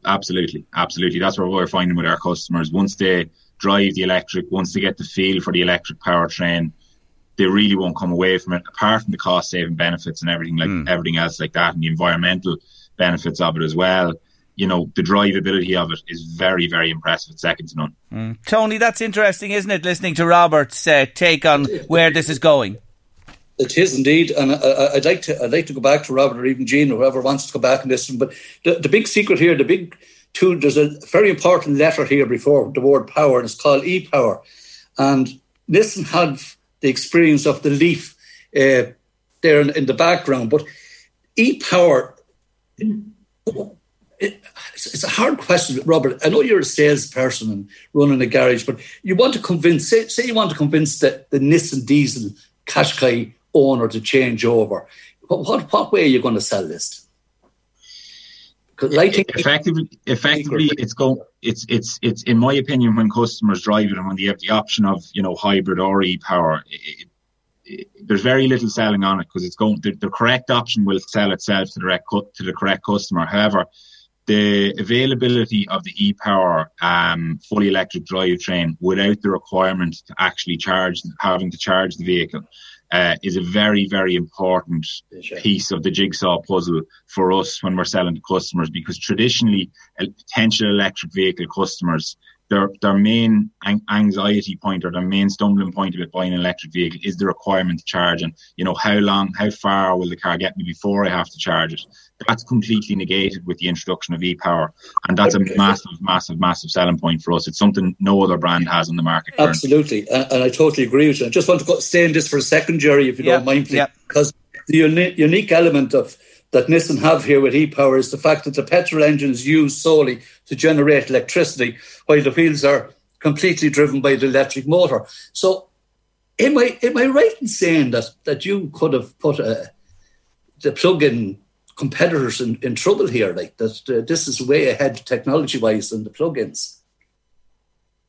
I: absolutely, absolutely. That's what we're finding with our customers. Once they drive the electric, once they get the feel for the electric powertrain, they really won't come away from it. Apart from the cost saving benefits and everything like mm. everything else like that, and the environmental benefits of it as well you know, the drivability of it is very, very impressive. It's second to none.
C: Mm. Tony, that's interesting, isn't it? Listening to Robert's uh, take on where this is going.
G: It is indeed, and I, would like to I'd like to go back to Robert or even Jean or whoever wants to go back and listen. But the, the big secret here, the big tool, there's a very important letter here before the word power, and it's called e-power. And Nissan had the experience of the Leaf uh, there in, in the background, but e-power it, it's a hard question, Robert. I know you're a salesperson and running a garage, but you want to convince, say, say you want to convince the, the Nissan Diesel Qashqai owner to change over. What, what, what way are you going to sell this?
I: Lighting effectively, effectively, it's going. It's it's it's in my opinion, when customers drive it and when they have the option of you know hybrid or e power, there's very little selling on it because it's going. The, the, correct option will sell itself to the correct to the correct customer. However, the availability of the e-power um, fully electric drivetrain without the requirement to actually charge, having to charge the vehicle, uh, is a very, very important piece of the jigsaw puzzle for us when we're selling to customers because traditionally, potential electric vehicle customers their their main anxiety point or their main stumbling point about buying an electric vehicle is the requirement to charge and you know how long how far will the car get me before I have to charge it? That's completely negated with the introduction of e-power. And that's a massive massive massive selling point for us. It's something no other brand has on the market
G: currently. absolutely. And, and, I totally agree with you. I just want to stay in this for a second Jerry if you don't mind please. Because the uni- unique element of that Nissan have here with e-power is the fact that the petrol engines used solely to generate electricity, while the wheels are completely driven by the electric motor. So, am I am I right in saying that that you could have put a, uh, the plug-in competitors in, in trouble here? Like that, uh, this is way ahead technology-wise than the plug-ins.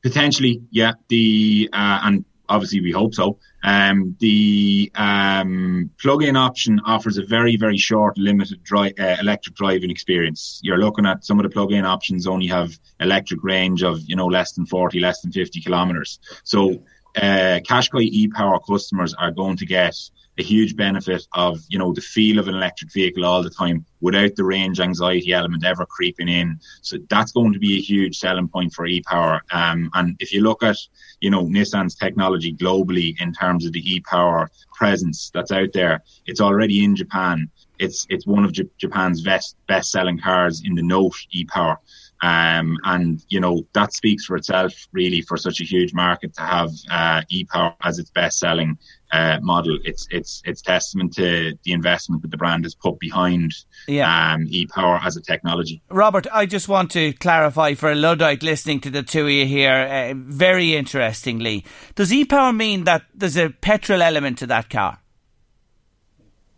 I: Potentially, yeah. The uh, and obviously we hope so. Um, the um, plug-in option offers a very, very short, limited dri- uh, electric driving experience. You're looking at some of the plug-in options only have electric range of you know less than 40, less than 50 kilometers. So uh, e-Power customers are going to get a huge benefit of you know the feel of an electric vehicle all the time without the range anxiety element ever creeping in. So that's going to be a huge selling point for e-power. Um, and if you look at you know Nissan's technology globally in terms of the e-power presence that's out there, it's already in Japan. It's it's one of J- Japan's best best selling cars in the Note e-power. Um, and you know that speaks for itself, really, for such a huge market to have uh, e-power as its best-selling uh, model. It's it's it's testament to the investment that the brand has put behind yeah. um, e-power as a technology.
C: Robert, I just want to clarify for a luddite listening to the two of you here. Uh, very interestingly, does e-power mean that there's a petrol element to that car?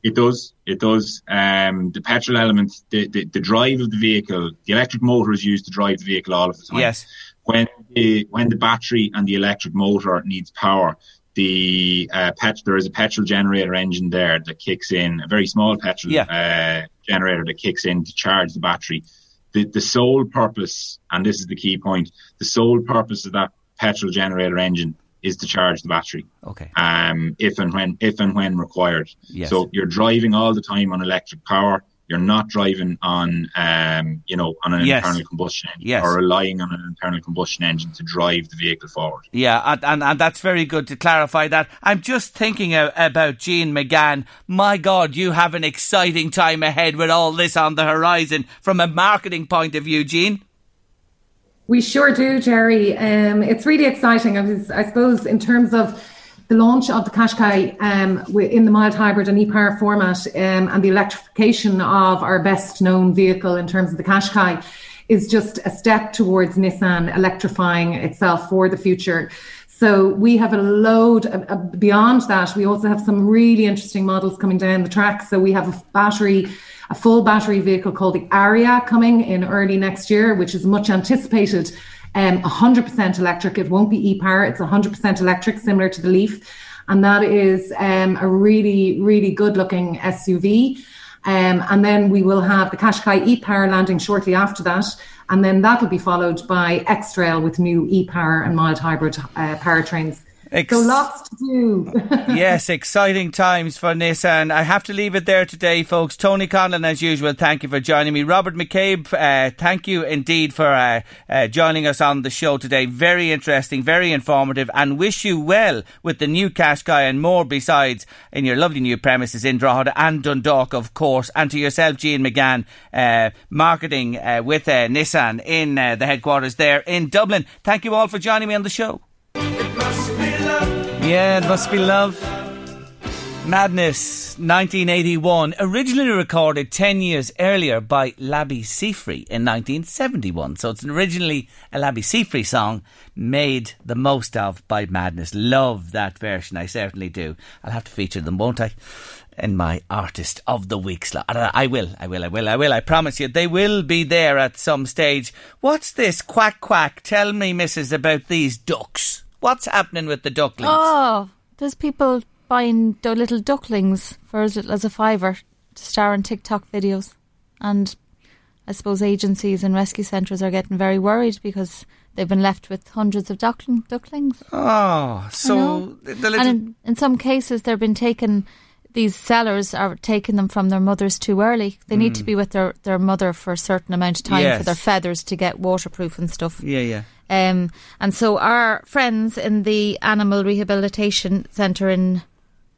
I: It does. It does. Um, the petrol element, the, the, the, drive of the vehicle, the electric motor is used to drive the vehicle all of the time.
C: Yes.
I: When the, when the battery and the electric motor needs power, the uh, pet, there is a petrol generator engine there that kicks in, a very small petrol yeah. uh, generator that kicks in to charge the battery. The, the sole purpose, and this is the key point, the sole purpose of that petrol generator engine is to charge the battery.
C: Okay.
I: Um, if and when if and when required. Yes. So you're driving all the time on electric power. You're not driving on, um, you know, on an yes. internal combustion engine yes. or relying on an internal combustion engine to drive the vehicle forward.
C: Yeah, and, and, and that's very good to clarify that. I'm just thinking about Jean McGann. My God, you have an exciting time ahead with all this on the horizon from a marketing point of view, Jean.
H: We sure do, Jerry. Um, it's really exciting. I, was, I suppose in terms of the launch of the Qashqai um, in the mild hybrid and e-power format um, and the electrification of our best known vehicle in terms of the Qashqai is just a step towards Nissan electrifying itself for the future. So we have a load of, uh, beyond that. We also have some really interesting models coming down the track. So we have a battery a full battery vehicle called the Ariya coming in early next year, which is much anticipated um, 100% electric. It won't be e-power. It's 100% electric, similar to the Leaf. And that is um, a really, really good looking SUV. Um, and then we will have the Qashqai e-power landing shortly after that. And then that'll be followed by X-Trail with new e-power and mild hybrid uh, powertrains. Ex- so lots to do.
C: yes, exciting times for Nissan. I have to leave it there today, folks. Tony Conlon, as usual, thank you for joining me. Robert McCabe, uh, thank you indeed for uh, uh, joining us on the show today. Very interesting, very informative, and wish you well with the new Qashqai and more besides in your lovely new premises in Drogheda and Dundalk, of course. And to yourself, Jean McGann, uh, marketing uh, with uh, Nissan in the headquarters there in Dublin. Thank you all for joining me on the show. Yeah, it must be love. Madness, 1981, originally recorded 10 years earlier by Labi Siffre in 1971. So it's originally a Labi Siffre song made the most of by Madness. Love that version, I certainly do. I'll have to feature them, won't I? In my Artist of the Week slot. I will, I will, I will, I will. I promise you, they will be there at some stage. What's this quack quack? Tell me, Mrs., about these ducks. What's happening with the ducklings?
J: Oh, there's people buying the little ducklings for as little as a fiver to star in TikTok videos. And I suppose agencies and rescue centres are getting very worried because they've been left with hundreds of duckling, ducklings.
C: Oh, so
J: the little... And in, in some cases, they've been taken these sellers are taking them from their mothers too early. They mm. need to mm. be with their, their mother for a certain amount of time yes. for their feathers to get waterproof and stuff.
C: Yeah, yeah.
J: Um, and so our friends in the Animal Rehabilitation Centre in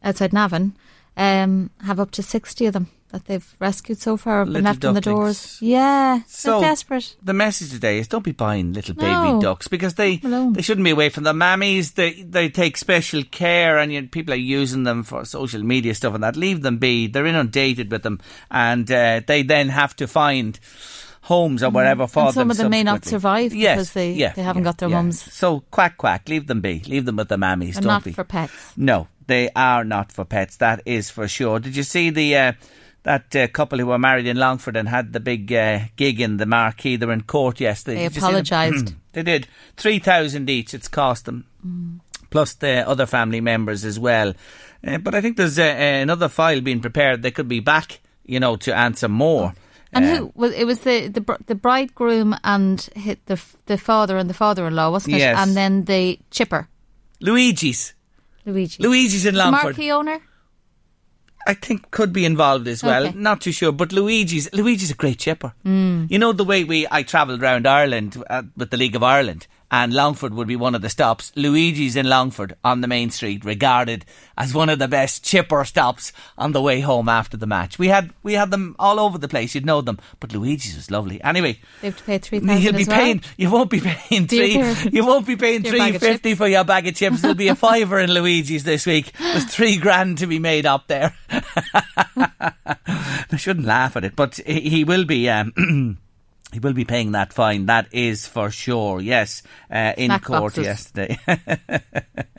J: outside Navan um, have up to 60 of them that they've rescued so far have been left ducklings. in the doors. Yeah, so desperate.
C: The message today is don't be buying little baby no. ducks because they they shouldn't be away from the mammies. They they take special care, and you know, people are using them for social media stuff and that. Leave them be. They're inundated with them, and uh, they then have to find homes or mm-hmm. wherever for
J: and
C: some
J: of them may not survive
C: yes,
J: because they,
C: yeah,
J: they haven't
C: yeah,
J: got their
C: yeah.
J: mums.
C: So quack quack, leave them be. Leave them with the mammies.
J: They're
C: don't
J: not
C: be.
J: for pets.
C: No, they are not for pets. That is for sure. Did you see the? Uh, that uh, couple who were married in Longford and had the big uh, gig in the marquee. They were in court yesterday.
J: They apologised.
C: they did. 3,000 each it's cost them. Mm. Plus the other family members as well. Uh, but I think there's uh, another file being prepared. They could be back, you know, to answer more.
J: And who was it? Was the the the bridegroom and hit the the father and the father-in-law, wasn't it?
C: Yes.
J: And then the chipper,
C: Luigi's.
J: Luigi.
C: Luigi's in Longford.
J: The marquee owner.
C: I think could be involved as well.
J: Okay.
C: Not too sure, but Luigi's Luigi's a great chipper.
J: Mm.
C: You know the way we I travelled around Ireland uh, with the League of Ireland, and Longford would be one of the stops. Luigi's in Longford on the main street, regarded as one of the best chipper stops on the way home after the match. We had we had them all over the place. You'd know them, but Luigi's was lovely. Anyway,
J: you have to pay three.
C: You'll be paying. You won't be paying three. you won't be paying three fifty for your bag of chips. There'll be a fiver in Luigi's this week. There's three grand to be made up there. I shouldn't laugh at it, but he will be. Um, He will be paying that fine, that is for sure. Yes, uh, in
J: Snack
C: court
J: boxes.
C: yesterday.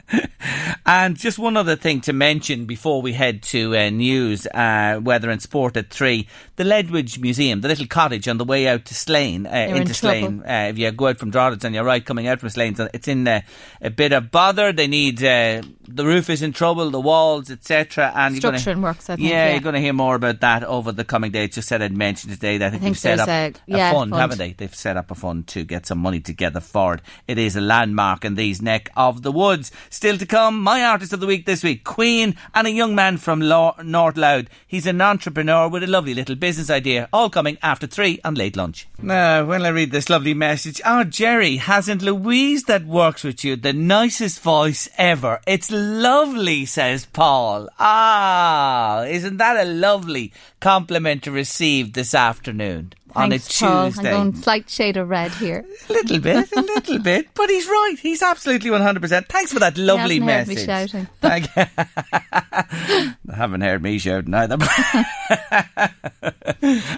C: and just one other thing to mention before we head to uh, news, uh, weather and sport at three. The Ledwidge Museum, the little cottage on the way out to Slane, uh, into
J: in
C: Slane. Uh, if you go out from Drogheda on your right, coming out from Slane, it's in uh, a bit of bother. They need uh, the roof is in trouble, the walls, etc. And
J: Construction
C: gonna,
J: works. I think,
C: yeah,
J: yeah,
C: you're going to hear more about that over the coming days. Just said I'd mention today that I think,
J: I think
C: set up
J: a, yeah,
C: fund,
J: fund,
C: haven't they? They've set up a fund to get some money together for it. It is a landmark in these neck of the woods. Still to come, my artist of the week this week, Queen, and a young man from North Louth. He's an entrepreneur with a lovely little business idea. All coming after three on late lunch. Now, when I read this lovely message, oh Jerry, hasn't Louise that works with you the nicest voice ever? It's lovely, says Paul. Ah, isn't that a lovely compliment to receive this afternoon? On a
J: Paul.
C: Tuesday.
J: I'm going slight shade of red here.
C: A little bit, a little bit, but he's right. He's absolutely 100%. Thanks for that lovely message.
J: Heard me shouting.
C: Thank I haven't heard me shouting either.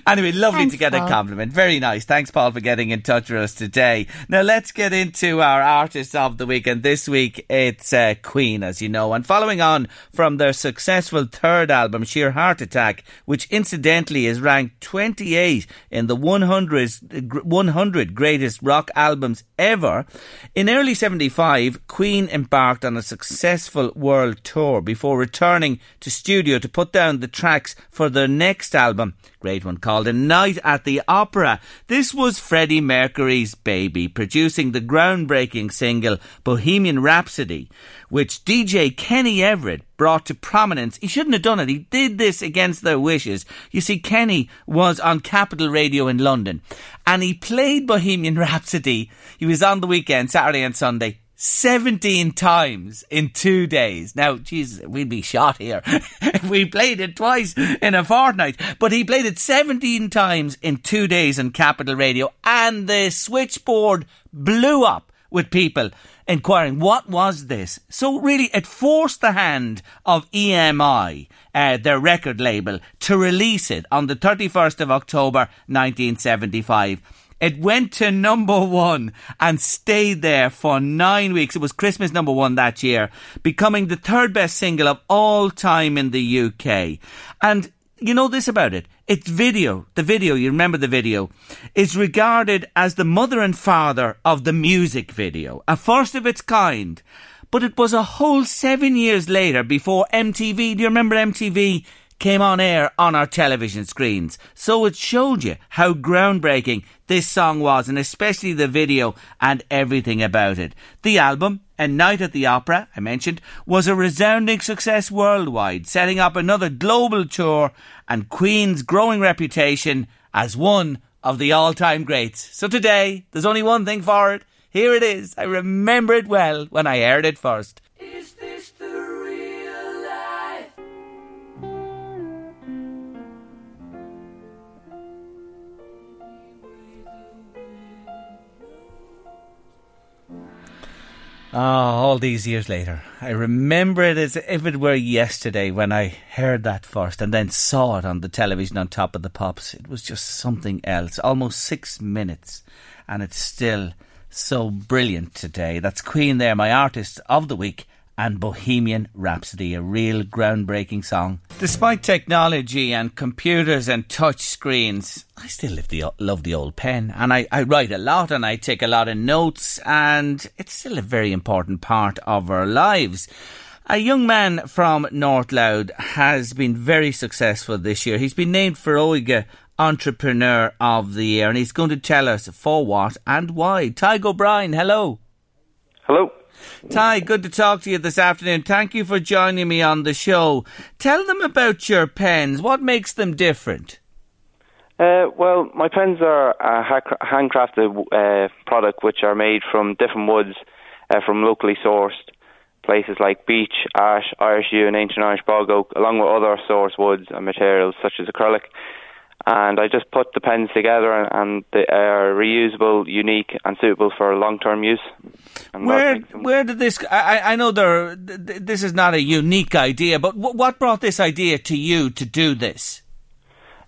C: anyway, lovely
J: Thanks,
C: to get
J: Paul.
C: a compliment. Very nice. Thanks, Paul, for getting in touch with us today. Now, let's get into our artists of the week. And this week, it's uh, Queen, as you know. And following on from their successful third album, Sheer Heart Attack, which incidentally is ranked 28 in the 100, 100 greatest rock albums ever. In early 75, Queen embarked on a successful world tour before returning to studio to put down the tracks for their next album, great one called A Night at the Opera. This was Freddie Mercury's baby, producing the groundbreaking single Bohemian Rhapsody, which DJ Kenny Everett brought to prominence. He shouldn't have done it. He did this against their wishes. You see, Kenny was on Capital Radio in London and he played Bohemian Rhapsody. He was on the weekend, Saturday and Sunday, 17 times in two days. Now, Jesus, we'd be shot here if we played it twice in a fortnight. But he played it 17 times in two days on Capital Radio, and the switchboard blew up with people inquiring what was this. So really, it forced the hand of EMI, uh, their record label, to release it on the 31st of October 1975. It went to number one and stayed there for nine weeks. It was Christmas number one that year, becoming the third best single of all time in the UK. And you know this about it. Its video, the video, you remember the video, is regarded as the mother and father of the music video, a first of its kind. But it was a whole seven years later before MTV, do you remember MTV? Came on air on our television screens. So it showed you how groundbreaking this song was, and especially the video and everything about it. The album, A Night at the Opera, I mentioned, was a resounding success worldwide, setting up another global tour and Queen's growing reputation as one of the all time greats. So today, there's only one thing for it. Here it is. I remember it well when I heard it first. Oh, all these years later. I remember it as if it were yesterday when I heard that first and then saw it on the television on top of the pops. It was just something else. Almost six minutes. And it's still so brilliant today. That's Queen there, my artist of the week and Bohemian Rhapsody, a real groundbreaking song. Despite technology and computers and touch screens, I still love the, love the old pen and I, I write a lot and I take a lot of notes and it's still a very important part of our lives. A young man from North Louth has been very successful this year. He's been named Foróige Entrepreneur of the Year and he's going to tell us for what and why. Tadhg O'Brien, hello.
K: Hello.
C: Ty, good to talk to you this afternoon. Thank you for joining me on the show. Tell them about your pens. What makes them different?
K: Uh, well, my pens are a handcrafted uh, product which are made from different woods uh, from locally sourced places like beech, ash, Irish yew, and ancient Irish bog oak, along with other source woods and materials such as acrylic and I just put the pens together and they are reusable, unique, and suitable for long-term use.
C: where where did this? I, I know there. This is not a unique idea, but what brought this idea to you to do this?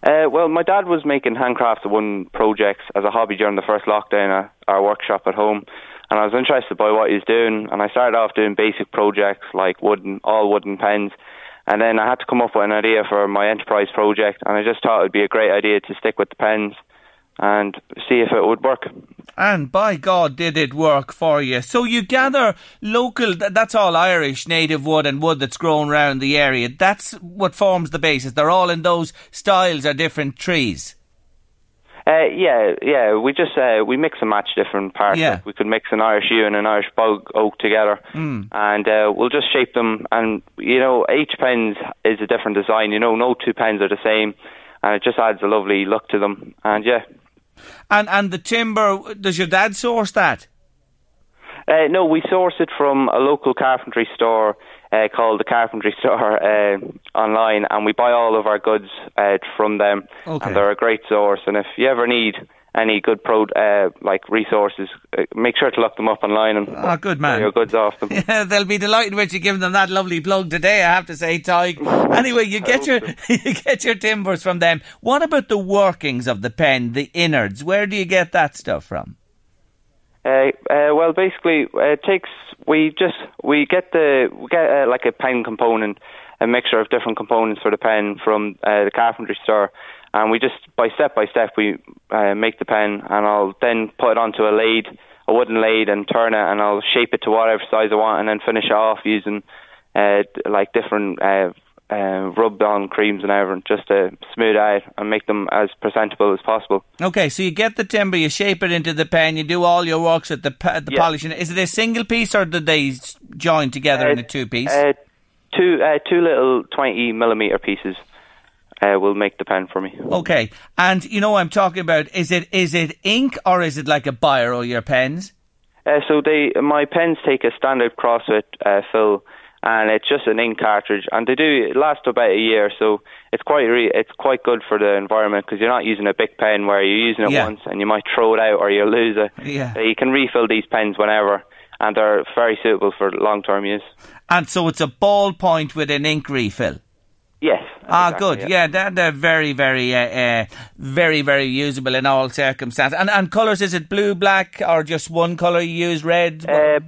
K: Uh, well, my dad was making handcrafts one projects as a hobby during the first lockdown at our workshop at home, and I was interested by what he was doing. And I started off doing basic projects like wooden, all wooden pens and then I had to come up with an idea for my enterprise project, and I just thought it would be a great idea to stick with the pens and see if it would work.
C: And by God, did it work for you? So you gather local, that's all Irish native wood and wood that's grown around the area. That's what forms the basis. They're all in those styles or different trees.
K: Uh, yeah, yeah. We just uh, we mix and match different parts.
C: Yeah.
K: Like we could mix an Irish yew and an Irish bog oak together,
C: mm.
K: and uh, we'll just shape them. And you know, each pen is a different design. You know, no two pens are the same, and it just adds a lovely look to them. And yeah.
C: And and the timber, does your dad source that?
K: Uh, no, we source it from a local carpentry store uh, called the Carpentry Store uh, online, and we buy all of our goods uh, from them.
C: Okay.
K: And they're a great source. And if you ever need any good pro uh, like resources, uh, make sure to look them up online and
C: oh, good man.
K: your goods off them.
C: Yeah, they'll be delighted with you giving them that lovely plug today. I have to say, Tadhg. Anyway, you get your you get your timbers from them. What about the workings of the pen, the innards? Where do you get that stuff from?
K: Uh, uh, well, basically, uh, it takes we just we get the we get uh, like a pen component, a mixture of different components for the pen from uh, the carpentry store, and we just by step by step we make the pen, and I'll then put it onto a lathe, a wooden lathe, and turn it, and I'll shape it to whatever size I want, and then finish it off using like different uh, uh, rubbed on creams and everything just to smooth out and make them as presentable as possible.
C: Okay, so you get the timber, you shape it into the pen, you do all your works at the the yeah. polishing. Is it a single piece or do they join together uh, in a two piece?
K: Uh, two uh, two little twenty millimeter pieces. Uh, will make the pen for me.
C: Okay, and you know I'm talking about. Is it is it ink or is it like a biro? Your pens?
K: Uh, so they my pens take a standard CrossFit uh, fill and it's just an ink cartridge, and they do last about a year, so it's quite re- it's quite good for the environment because you're not using a big pen where you're using it yeah. once and you might throw it out or you lose it.
C: Yeah.
K: So you can refill these pens whenever, and they're very suitable for long term use.
C: And so it's a ballpoint with an ink refill.
K: Yes.
C: Ah, exactly, good. Yeah, yeah they're, very, very, uh, uh, very, very usable in all circumstances. And and colours, is it blue, black, or just one colour you use, red?
K: Uh,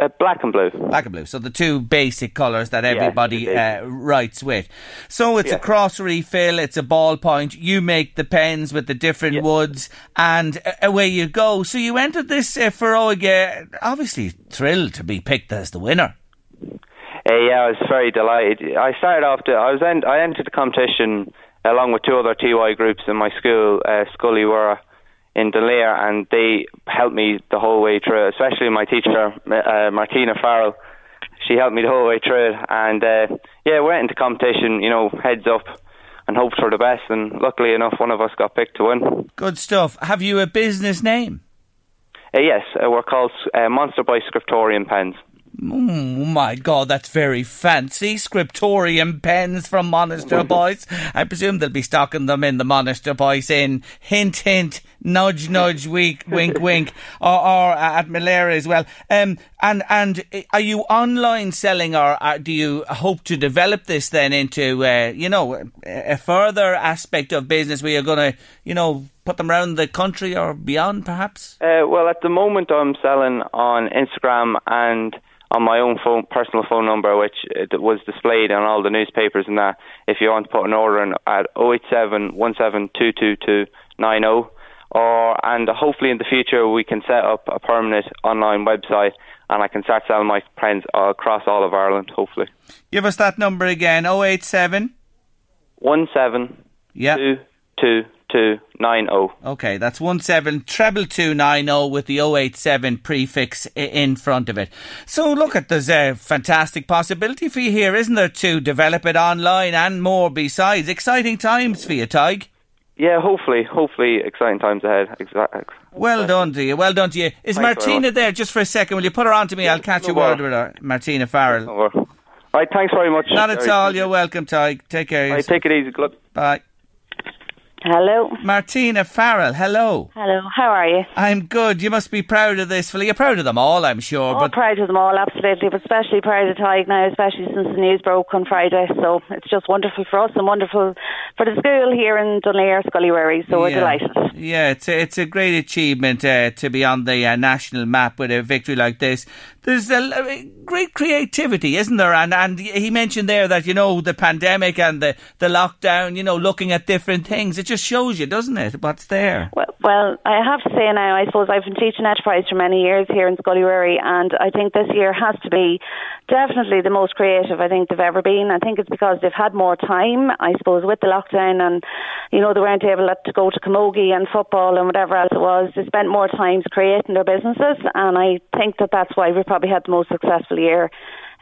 K: uh, black and blue.
C: Black and blue. So the two basic colours that everybody yes, uh, writes with. So it's a cross refill. It's a ballpoint. You make the pens with the different yes. woods, and uh, away you go. So you entered this uh, Foróige, obviously thrilled to be picked as the winner.
K: Uh, yeah, I was very delighted. I started off. To, I was en- I entered the competition along with two other TY groups in my school, uh, Scully Wurra in Dunleer, and they helped me the whole way through. Especially my teacher, uh, Martina Farrell. She helped me the whole way through and uh, yeah, we went into competition, you know, heads up, and hoped for the best. And luckily enough, one of us got picked to win.
C: Good stuff. Have you a business name?
K: Uh, yes, uh, we're called uh, Monasterboice Scriptorium Pens.
C: Oh my god, that's very fancy. Scriptorium pens from Monaster Boys. I presume they'll be stocking them in the Monasterboice Inn hint hint nudge, nudge, wink, wink, wink, or, or at Malera as well. Um, and and are you online selling, or uh, do you hope to develop this then into, uh, you know, a further aspect of business where you're going to, you know, put them around the country or beyond, perhaps?
K: Uh, well, at the moment, I'm selling on Instagram and on my own phone, personal phone number, which uh, was displayed on all the newspapers and that. If you want to put an order in at 087 17 or and hopefully in the future we can set up a permanent online website and I can start selling my friends across all of Ireland, hopefully.
C: Give us that number again 087
K: 17
C: yep.
K: Two nine zero.
C: Okay, that's one seven treble two nine zero with the 087 prefix in front of it. So look at there's a fantastic possibility for you here, isn't there, to develop it online and more besides. Exciting times for you, Tadhg.
K: Yeah, hopefully, hopefully, exciting times ahead. Exactly.
C: Well done to you. Well done to you. Is Thanks Martina there just for a second? Will you put her on to me? I'll catch no a word with her. Martina Farrell.
K: No thanks very much.
C: Not at all. You're welcome, Ty. Take care.
K: Right, take it easy. Good luck.
C: Bye.
L: Hello.
C: Martina Farrell, hello.
L: Hello, how are you?
C: I'm good. You must be proud of this Well, You're proud of them all, I'm sure.
L: Oh, but proud of them all, absolutely. But especially proud of Tadhg now, especially since the news broke on Friday. So it's just wonderful for us and wonderful for the school here in Dunleer, Scoil Uí Mhuirí. So we're delighted.
C: Yeah, it's a, it's a great achievement uh, to be on the uh, national map with a victory like this there's a, great creativity, isn't there? And and he mentioned there that you know the pandemic and the, the lockdown, you know, looking at different things. It just shows you, doesn't it, what's there?
L: Well, well, I have to say now, I suppose I've been teaching enterprise for many years here in Scoil Uí Mhuirí, and I think this year has to be definitely the most creative I think they've ever been. I think it's because they've had more time, I suppose, with the lockdown, and you know they weren't able to go to camogie and football and whatever else it was. They spent more time creating their businesses, and I think that that's why we probably had the most successful year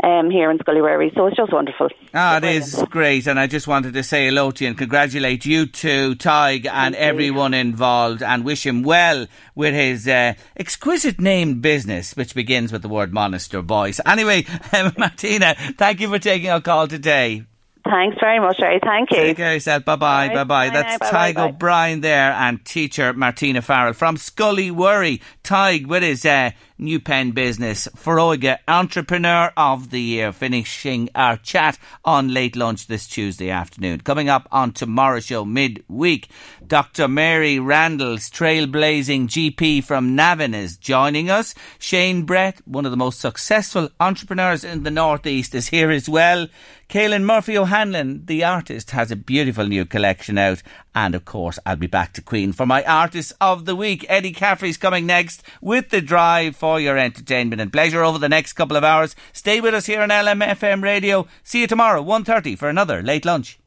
L: um, here in Scoil Uí Mhuirí. So it's just wonderful.
C: Ah, it is great. And I just wanted to say hello to you and congratulate you too, Tadhg, and everyone involved and wish him well with his uh, exquisite named business, which begins with the word Monasterboice. Anyway, Martina, thank you for taking our call today.
L: Thanks very much, Ray. Thank you.
C: Take care yourself. Bye bye. Bye bye. That's Tadhg O'Brien there and teacher Martina Farrell from Scully Wurra. Tadhg with his uh, new pen business. Foróige Entrepreneur of the Year, finishing our chat on late lunch this Tuesday afternoon. Coming up on tomorrow's show midweek, Dr. Mary Randall's trailblazing GP from Navan is joining us. Shane Brett, one of the most successful entrepreneurs in the Northeast, is here as well. Kaylin Murphy O'Hanlon, the artist, has a beautiful new collection out. And of course, I'll be back to Queen for my Artist of the Week. Eddie Caffrey's coming next with the drive for your entertainment and pleasure over the next couple of hours. Stay with us here on LMFM Radio. See you tomorrow, 1.30 for another late lunch.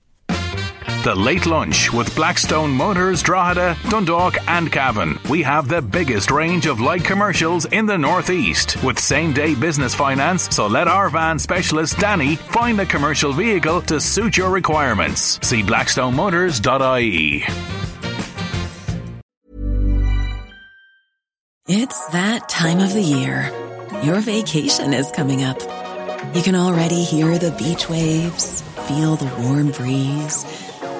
B: The Late Lunch with Blackstone Motors, Drogheda, Dundalk, and Cavan. We have the biggest range of light commercials in the Northeast with same day business finance. So let our van specialist Danny find a commercial vehicle to suit your requirements. See blackstonemotors.ie.
M: It's that time of the year. Your vacation is coming up. You can already hear the beach waves, feel the warm breeze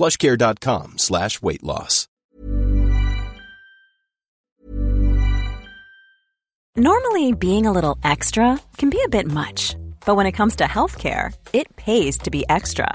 N: plushcare.com slash weight loss.
O: Normally, being a little extra can be a bit much, but when it comes to healthcare, it pays to be extra.